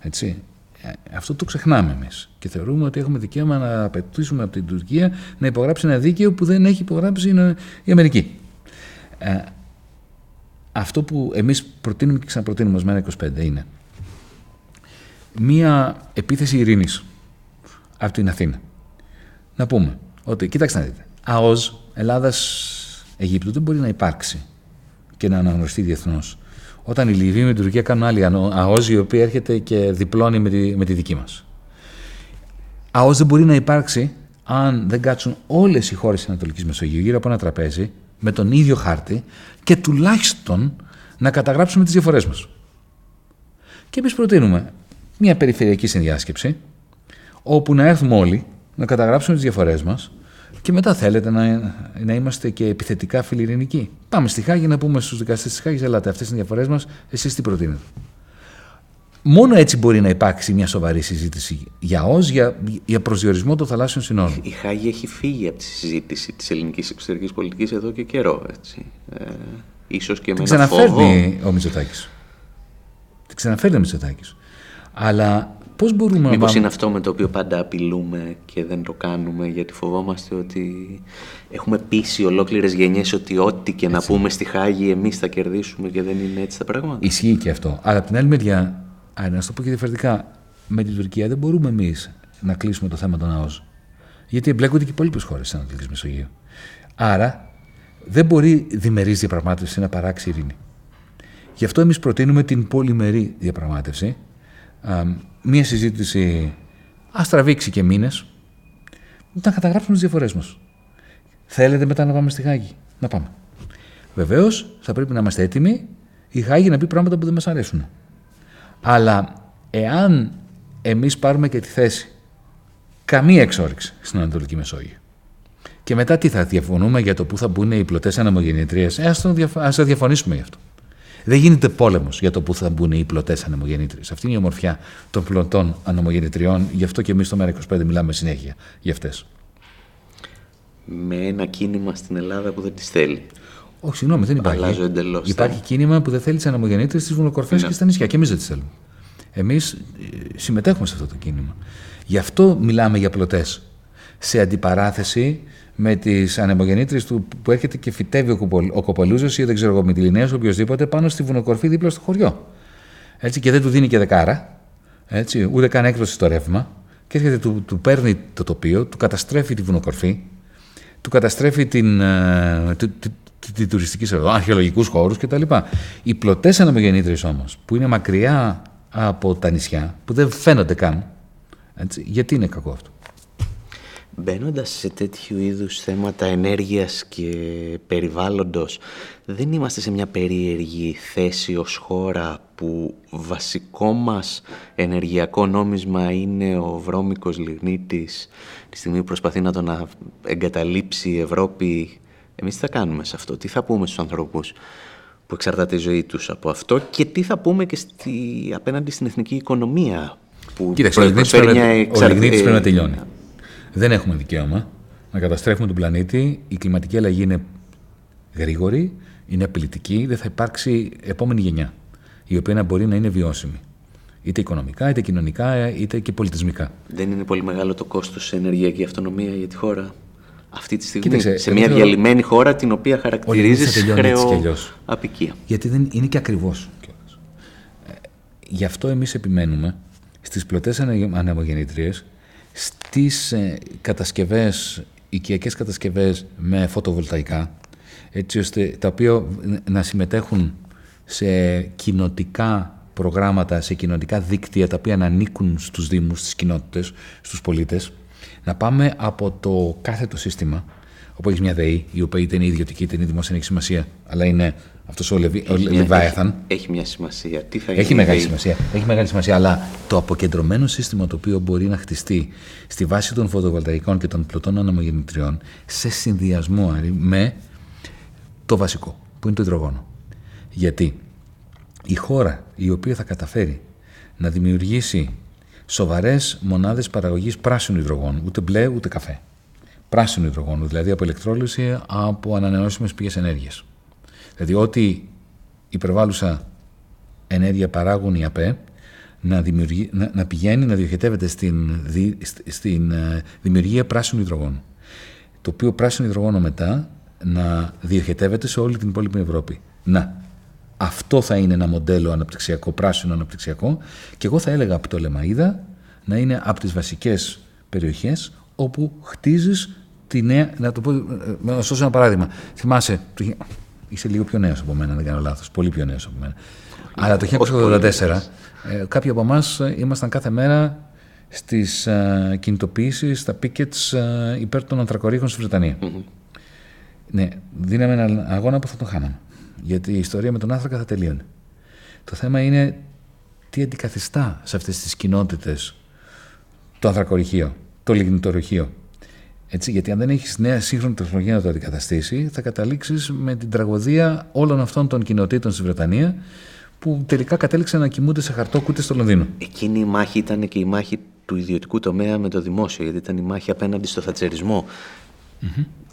Έτσι. Ε, αυτό το ξεχνάμε εμείς και θεωρούμε ότι έχουμε δικαίωμα να απαιτήσουμε από την Τουρκία να υπογράψει ένα δίκαιο που δεν έχει υπογράψει η Αμερική. Ε, αυτό που εμείς προτείνουμε και ξαναπροτείνουμε ως ΜΕΝΑ 25 είναι μία επίθεση ειρήνης από την Αθήνα. Να πούμε ότι, κοιτάξτε να δείτε, ΑΟΣ Ελλάδα-Αιγύπτου δεν μπορεί να υπάρξει και να αναγνωριστεί διεθνώς. Όταν η Λιβύη με την Τουρκία κάνουν άλλη ΑΟΣ, η οποία έρχεται και διπλώνει με τη, με τη δική μας. ΑΟΣ δεν μπορεί να υπάρξει αν δεν κάτσουν όλες οι χώρες της Ανατολικής Μεσογείου γύρω από ένα τραπέζι με τον ίδιο χάρτη και τουλάχιστον να καταγράψουμε τις διαφορές μας. Και εμείς προτείνουμε μια περιφερειακή συνδιάσκεψη όπου να έρθουμε όλοι να καταγράψουμε τις διαφορές μας και μετά θέλετε να, να είμαστε και επιθετικά φιλιρινικοί. Πάμε στη Χάγη να πούμε στους δικαστές της Χάγης, ελάτε αυτές είναι οι διαφορές μας, εσείς τι προτείνετε. Μόνο έτσι μπορεί να υπάρξει μια σοβαρή συζήτηση για ΟΣ, για, για προσδιορισμό των θαλάσσιων συνόρων. Η Χάγη έχει φύγει από τη συζήτηση της ελληνικής εξωτερικής πολιτικής εδώ και καιρό. Έτσι. Ε, ίσως και με ένα ξαναφέρνει ο Μητσοτάκης. Την ξαναφέρνει ο Μητσοτάκης. Αλλά Πώς μπορούμε Μήπως είναι αυτό με το οποίο πάντα απειλούμε και δεν το κάνουμε, γιατί φοβόμαστε ότι έχουμε πείσει ολόκληρες γενιές ότι ό,τι και να πούμε στη Χάγη εμείς θα κερδίσουμε και δεν είναι έτσι τα πράγματα. Ισχύει και αυτό. Αλλά από την άλλη μεριά, να σου το πω και διαφορετικά, με την Τουρκία δεν μπορούμε εμείς να κλείσουμε το θέμα των ΑΟΣ. Γιατί εμπλέκονται και οι υπόλοιπες χώρες τη Ανατολική Μεσογείου. Άρα δεν μπορεί διμερής διαπραγμάτευση να παράξει ειρήνη. Γι' αυτό εμείς προτείνουμε την πολυμερή διαπραγμάτευση μία συζήτηση ας τραβήξει και μήνες, να καταγράψουμε τις διαφορές μας. Θέλετε μετά να πάμε στη Χάγη; Να πάμε. Βεβαίως θα πρέπει να είμαστε έτοιμοι η Χάγη να πει πράγματα που δεν μας αρέσουν. Αλλά εάν εμείς πάρουμε και τη θέση καμία εξόριξη στην Ανατολική Μεσόγειο. Και μετά τι θα διαφωνούμε για το πού θα μπουν οι πλωτές ανεμογεννητρίε. Ε, ας το διαφωνήσουμε γι' αυτό. Δεν γίνεται πόλεμος για το που θα μπουν οι πλωτές ανεμογεννήτριες. Αυτή είναι η ομορφιά των πλωτών ανεμογεννητριών. Γι' αυτό και εμείς στο ΜΕΡΑ25 μιλάμε συνέχεια για αυτές. Με ένα κίνημα στην Ελλάδα που δεν τις θέλει. Όχι, συγγνώμη, δεν υπάρχει. Αλλάζω εντελώς. Υπάρχει κίνημα που δεν θέλει τις ανεμογεννήτριες στι βουνοκορφές ναι. και στα νησιά. Και εμείς δεν τις θέλουμε. Εμείς ε, συμμετέχουμε σε αυτό το κίνημα. Γι' αυτό μιλάμε για πλωτές. Σε αντιπαράθεση με τις ανεμογεννήτριες του που έρχεται και φυτεύει ο, ο Κοπολούζος ή δεν ξέρω εγώ με τη Λινέα οποιοδήποτε πάνω στη βουνοκορφή δίπλα στο χωριό. Έτσι, και δεν του δίνει και δεκάρα, έτσι, ούτε καν έκδοση στο ρεύμα και έρχεται, του, του παίρνει το τοπίο, του καταστρέφει τη βουνοκορφή, του καταστρέφει την, ε, τη, τη, τη, τη τουριστική σεζόν, αρχαιολογικούς χώρους κτλ. Οι πλωτές ανεμογεννήτριες όμως, που είναι μακριά από τα νησιά, που δεν φαίνονται καν, έτσι, γιατί είναι κακό αυτό; Μπαίνοντας σε τέτοιου είδους θέματα ενέργειας και περιβάλλοντος, δεν είμαστε σε μια περίεργη θέση ως χώρα που βασικό μας ενεργειακό νόμισμα είναι ο βρώμικος λιγνίτης τη στιγμή που προσπαθεί να τον εγκαταλείψει η Ευρώπη. Εμείς τι θα κάνουμε σε αυτό, τι θα πούμε στους ανθρώπους που εξαρτάται η ζωή τους από αυτό και τι θα πούμε και στη, απέναντι στην εθνική οικονομία που Κοίταξε, ο λιγνίτης πρέπει να τελειώνει. Δεν έχουμε δικαίωμα να καταστρέφουμε τον πλανήτη. Η κλιματική αλλαγή είναι γρήγορη, είναι απειλητική. Δεν θα υπάρξει επόμενη γενιά η οποία να μπορεί να είναι βιώσιμη. Είτε οικονομικά, είτε κοινωνικά, είτε και πολιτισμικά. Δεν είναι πολύ μεγάλο το κόστος σε ενεργειακή αυτονομία για τη χώρα αυτή τη στιγμή. Κοίταξε, σε μια διαλυμένη χώρα την οποία χαρακτηρίζεις χρέο απικία. Γιατί δεν είναι και ακριβώς. Ε, γι' αυτό εμείς επιμένουμε στις πλωτές ανεμογεννήτριες στις ε, κατασκευές, οικιακές κατασκευές με φωτοβολταϊκά, έτσι ώστε τα οποία να συμμετέχουν σε κοινοτικά προγράμματα, σε κοινοτικά δίκτυα τα οποία να ανήκουν στους δήμους, στις κοινότητες, στους πολίτες, να πάμε από το κάθετο σύστημα, όπου έχεις μια ΔΕΗ, η οποία είτε είναι ιδιωτική είτε είναι δημόσια, έχει σημασία, αλλά είναι αυτός ο, Λεβι, ο Λεβάιαθαν. Έχει, μια σημασία. Τι θα έχει μεγάλη σημασία. Έχει μεγάλη σημασία. Αλλά το αποκεντρωμένο σύστημα το οποίο μπορεί να χτιστεί στη βάση των φωτοβολταϊκών και των πλωτών αναμογεννητριών σε συνδυασμό με το βασικό, που είναι το υδρογόνο. Γιατί η χώρα η οποία θα καταφέρει να δημιουργήσει σοβαρές μονάδες παραγωγής πράσινου υδρογόνου, ούτε μπλε ούτε καφέ. Πράσινου υδρογόνου, δηλαδή από ηλεκτρόλυση από ανανεώσιμες πηγές ενέργειας Δηλαδή ό,τι υπερβάλλουσα ενέργεια παράγουν οι ΑΠΕ να, να, να πηγαίνει να διοχετεύεται στην, στην ε, δημιουργία πράσινου υδρογόνου. Το οποίο πράσινο υδρογόνο μετά να διοχετεύεται σε όλη την υπόλοιπη Ευρώπη. Να, αυτό θα είναι ένα μοντέλο αναπτυξιακό, πράσινο αναπτυξιακό και εγώ θα έλεγα από το Λεμαΐδα να είναι από τις βασικές περιοχές όπου χτίζεις τη νέα, να το πω, ε, να δώσω ένα παράδειγμα. Θυμάσαι, Είσαι λίγο πιο νέος από μένα, δεν κάνω λάθος. Πολύ πιο νέος από μένα. Αλλά το 1984 ε, κάποιοι από εμάς ε, ήμασταν κάθε μέρα στις ε, κινητοποιήσει, στα pickets ε, υπέρ των ανθρακορίχων στη βρετανια Ναι, δίναμε ένα αγώνα που θα τον χάναμε. Γιατί η ιστορία με τον άνθρακα θα τελείωνε. Το θέμα είναι τι αντικαθιστά σε αυτές τις κοινότητες το ανθρακοριχείο, το λιγνητορυχείο. Έτσι, γιατί αν δεν έχεις νέα σύγχρονη τεχνολογία να το αντικαταστήσει, θα καταλήξεις με την τραγωδία όλων αυτών των κοινοτήτων στη Βρετανία που τελικά κατέληξαν να κοιμούνται σε χαρτόκουτε στο Λονδίνο. Εκείνη η μάχη ήταν και η μάχη του ιδιωτικού τομέα με το δημόσιο, γιατί ήταν η μάχη απέναντι στο θατσερισμό.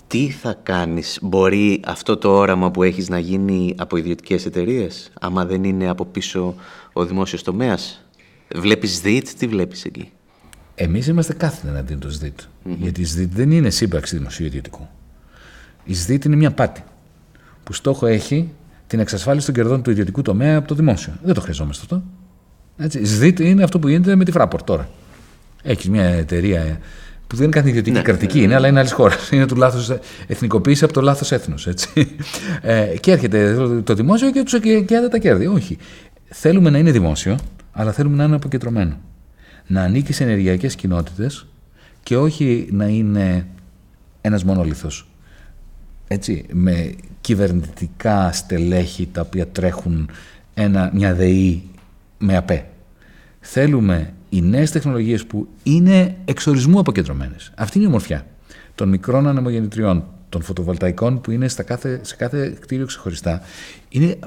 Τι θα κάνεις, μπορεί αυτό το όραμα που έχεις να γίνει από ιδιωτικές εταιρείες, άμα δεν είναι από πίσω ο δημόσιος τομέας; Βλέπεις ΔΙΤ, τι βλέπεις εκεί; Εμείς είμαστε κάθετα εναντίον του ΣΔΙΤ. Mm-hmm. Γιατί η ΣΔΙΤ δεν είναι σύμπραξη δημοσίου ιδιωτικού. Η ΣΔΙΤ είναι μια πάτη που στόχο έχει την εξασφάλιση των κερδών του ιδιωτικού τομέα από το δημόσιο. Δεν το χρειαζόμαστε αυτό. Έτσι. Η ΣΔΙΤ είναι αυτό που γίνεται με τη Fraport τώρα. Έχεις μια εταιρεία που δεν είναι κάθε ιδιωτική ναι, κρατική, ναι, είναι, αλλά είναι άλλη χώρα. <laughs> Είναι του λάθο εθνικοποίηση από το λάθος έθνος. Ε, και έρχεται το δημόσιο και τους και τα κέρδη. Όχι. Θέλουμε να είναι δημόσιο, αλλά θέλουμε να είναι αποκεντρωμένο να ανήκει σε ενεργειακές κοινότητες και όχι να είναι ένας μονόλιθος. Έτσι, με κυβερνητικά στελέχη τα οποία τρέχουν ένα, μια ΔΕΗ με ΑΠΕ. Θέλουμε οι νέες τεχνολογίες που είναι εξορισμού αποκεντρωμένες. Αυτή είναι η ομορφιά των μικρών ανεμογεννητριών, των φωτοβολταϊκών που είναι στα κάθε, σε κάθε κτίριο ξεχωριστά. Είναι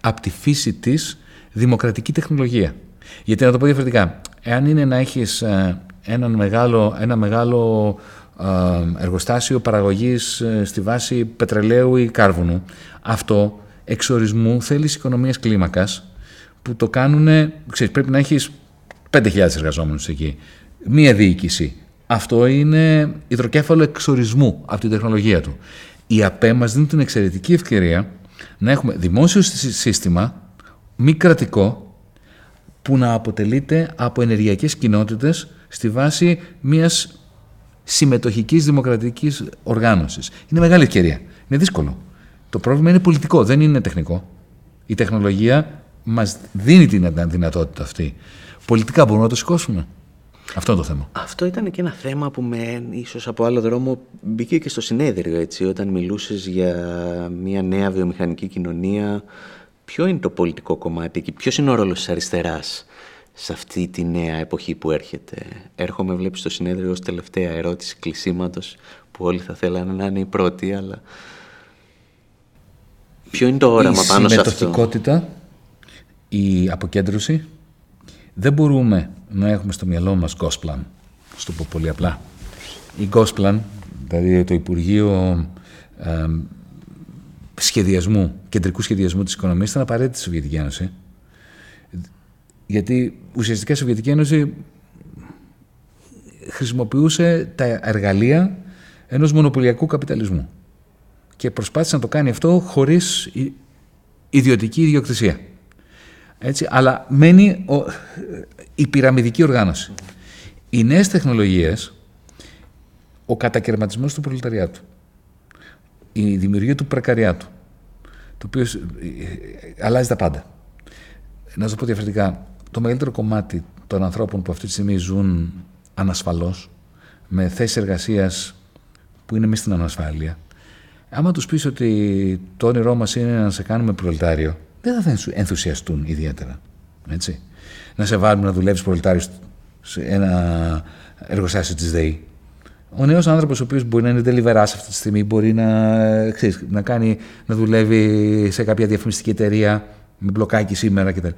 από τη φύση της δημοκρατική τεχνολογία. Γιατί να το πω διαφορετικά, εάν είναι να έχεις ε, ένα μεγάλο, ένα μεγάλο ε, εργοστάσιο παραγωγής ε, στη βάση πετρελαίου ή κάρβουνου, αυτό εξορισμού θέλεις οικονομίες κλίμακας που το κάνουν, ξέρεις, πρέπει να έχεις 5.000 εργαζόμενους εκεί. Μία διοίκηση. Αυτό είναι υδροκέφαλο εξορισμού από την τεχνολογία του. Η ΑΠΕ μας δίνει την εξαιρετική ευκαιρία να έχουμε δημόσιο σύστημα, μη κρατικό, που να αποτελείται από ενεργειακές κοινότητες στη βάση μιας συμμετοχικής δημοκρατικής οργάνωσης. Είναι μεγάλη ευκαιρία. Είναι δύσκολο. Το πρόβλημα είναι πολιτικό, δεν είναι τεχνικό. Η τεχνολογία μας δίνει την δυνατότητα αυτή. Πολιτικά μπορούμε να το σηκώσουμε. Αυτό είναι το θέμα. Αυτό ήταν και ένα θέμα που με ίσως από άλλο δρόμο μπήκε και στο συνέδριο έτσι, όταν μιλούσες για μια νέα βιομηχανική κοινωνία. Ποιο είναι το πολιτικό κομμάτι και ποιος είναι ο ρόλος της αριστεράς σε αυτή τη νέα εποχή που έρχεται; Έρχομαι, βλέπεις, στο συνέδριο ως τελευταία ερώτηση κλεισίματος που όλοι θα θέλανε να είναι οι πρώτοι, αλλά ποιο είναι το όραμα η πάνω σε αυτό; Η συμμετοχικότητα, η αποκέντρωση, δεν μπορούμε να έχουμε στο μυαλό μας Gosplan, στο πω πολύ απλά. Η Gosplan, δηλαδή το Υπουργείο ε, σχεδιασμού, κεντρικού σχεδιασμού της οικονομίας ήταν απαραίτητη στη Σοβιετική Ένωση. Γιατί ουσιαστικά η Σοβιετική Ένωση χρησιμοποιούσε τα εργαλεία ενός μονοπωλιακού καπιταλισμού και προσπάθησε να το κάνει αυτό χωρίς ιδιωτική ιδιοκτησία. Έτσι, αλλά μένει ο, η πυραμιδική οργάνωση. Οι νέες τεχνολογίες, ο κατακαιρματισμός του προλεταριάτου, η δημιουργία του πρεκαριάτου, το οποίο ε, αλλάζει τα πάντα. Να σου πω διαφορετικά, το μεγαλύτερο κομμάτι των ανθρώπων που αυτή τη στιγμή ζουν ανασφαλώς, με θέσεις εργασίας που είναι μέσα στην ανασφάλεια, άμα τους πεις ότι το όνειρό μας είναι να σε κάνουμε προλετάριο, δεν θα ενθουσιαστούν ιδιαίτερα. Έτσι. Να σε βάλουμε να δουλεύεις προλετάριο σε ένα εργοστάσιο της ΔΕΗ. Ο νέος άνθρωπος, ο οποίος μπορεί να είναι delivery αυτή τη στιγμή, μπορεί να, ξέρεις, να, κάνει, να δουλεύει σε κάποια διαφημιστική εταιρεία με μπλοκάκι σήμερα κτλ.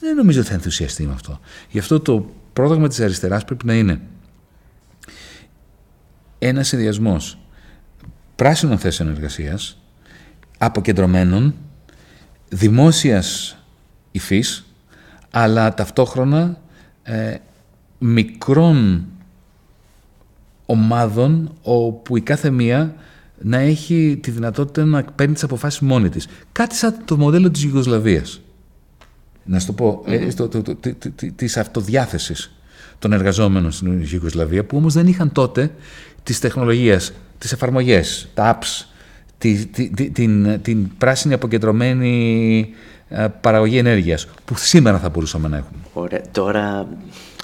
Δεν νομίζω ότι θα ενθουσιαστεί με αυτό. Γι' αυτό το πρόγραμμα της αριστεράς πρέπει να είναι ένα συνδυασμός πράσινων θέσεων εργασίας, αποκεντρωμένων, δημόσιας υφής, αλλά ταυτόχρονα ε, μικρών ομάδων όπου η κάθε μία να έχει τη δυνατότητα να παίρνει τις αποφάσεις μόνη της. Κάτι σαν το μοντέλο της Ιουγκοσλαβίας. Να σου το πω, mm-hmm. το, το, το, της αυτοδιάθεσης των εργαζόμενων στην Ιουγκοσλαβία που όμως δεν είχαν τότε τις τεχνολογίες, τις εφαρμογές, τα apps, τη, την, την πράσινη αποκεντρωμένη ε, παραγωγή ενέργειας που σήμερα θα μπορούσαμε να έχουμε. Ωραία. Τώρα,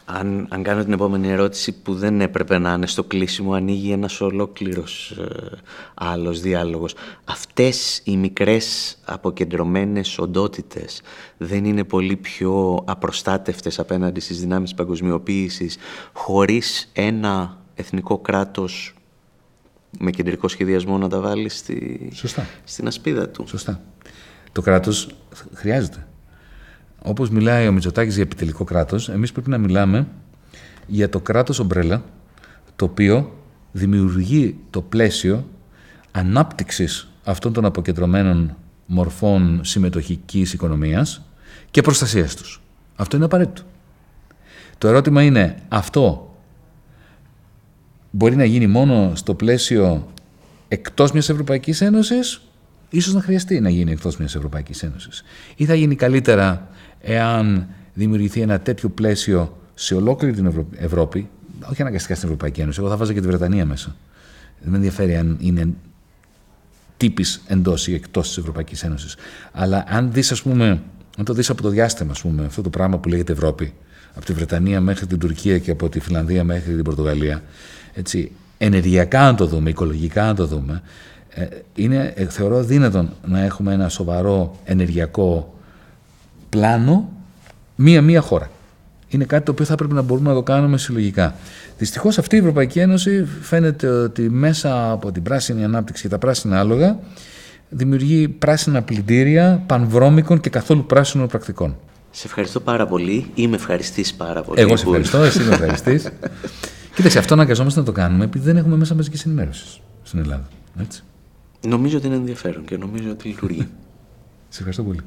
αν, αν κάνω την επόμενη ερώτηση που δεν έπρεπε να είναι στο κλείσιμο, ανοίγει ένας ολόκληρος ε, άλλος διάλογος. Αυτές οι μικρές αποκεντρωμένες οντότητες δεν είναι πολύ πιο απροστάτευτες απέναντι στις δυνάμεις παγκοσμιοποίησης χωρίς ένα εθνικό κράτος με κεντρικό σχεδιασμό να τα βάλει στη... στην ασπίδα του; Σωστά. Το κράτος χρειάζεται. Όπως μιλάει ο Μητσοτάκης για επιτελικό κράτος, εμείς πρέπει να μιλάμε για το κράτος ομπρέλα, το οποίο δημιουργεί το πλαίσιο ανάπτυξης αυτών των αποκεντρωμένων μορφών συμμετοχικής οικονομίας και προστασίας τους. Αυτό είναι απαραίτητο. Το ερώτημα είναι αυτό μπορεί να γίνει μόνο στο πλαίσιο εκτός μιας Ευρωπαϊκής Ένωσης, ίσως να χρειαστεί να γίνει εκτός μιας Ευρωπαϊκής Ένωσης. Ή θα γίνει καλύτερα εάν δημιουργηθεί ένα τέτοιο πλαίσιο σε ολόκληρη την Ευρώπη, όχι αναγκαστικά στην Ευρωπαϊκή Ένωση, εγώ θα βάζα και τη Βρετανία μέσα. Δεν με ενδιαφέρει αν είναι τύπης εντός ή εκτός της Ευρωπαϊκής Ένωσης. Αλλά αν δεις, ας πούμε, αν το δεις από το διάστημα, ας πούμε, αυτό το πράγμα που λέγεται Ευρώπη, από τη Βρετανία μέχρι την Τουρκία και από τη Φιλανδία μέχρι την Πορτογαλία, έτσι, ενεργειακά να το δούμε, οικολογικά να το δούμε, ε, είναι, ε, θεωρώ δύνατον να έχουμε ένα σοβαρό ενεργειακό πλάνο μία-μία χώρα. Είναι κάτι το οποίο θα πρέπει να μπορούμε να το κάνουμε συλλογικά. Δυστυχώς αυτή η Ευρωπαϊκή Ένωση φαίνεται ότι μέσα από την πράσινη ανάπτυξη και τα πράσινα άλογα δημιουργεί πράσινα πλυντήρια πανβρώμικων και καθόλου πράσινων πρακτικών. Σε ευχαριστώ πάρα πολύ. Είμαι ευχαριστής πάρα πολύ. Εγώ σε ευχαριστώ, εσύ είμαι ευχαριστής. <laughs> Κοίταξε, αυτό αναγκαζόμαστε να το κάνουμε επειδή δεν έχουμε μέσα μαζικής ενημέρωσης στην Ελλάδα. Έτσι. Νομίζω ότι είναι ενδιαφέρον και νομίζω ότι λειτουργεί. Σε ευχαριστώ πολύ.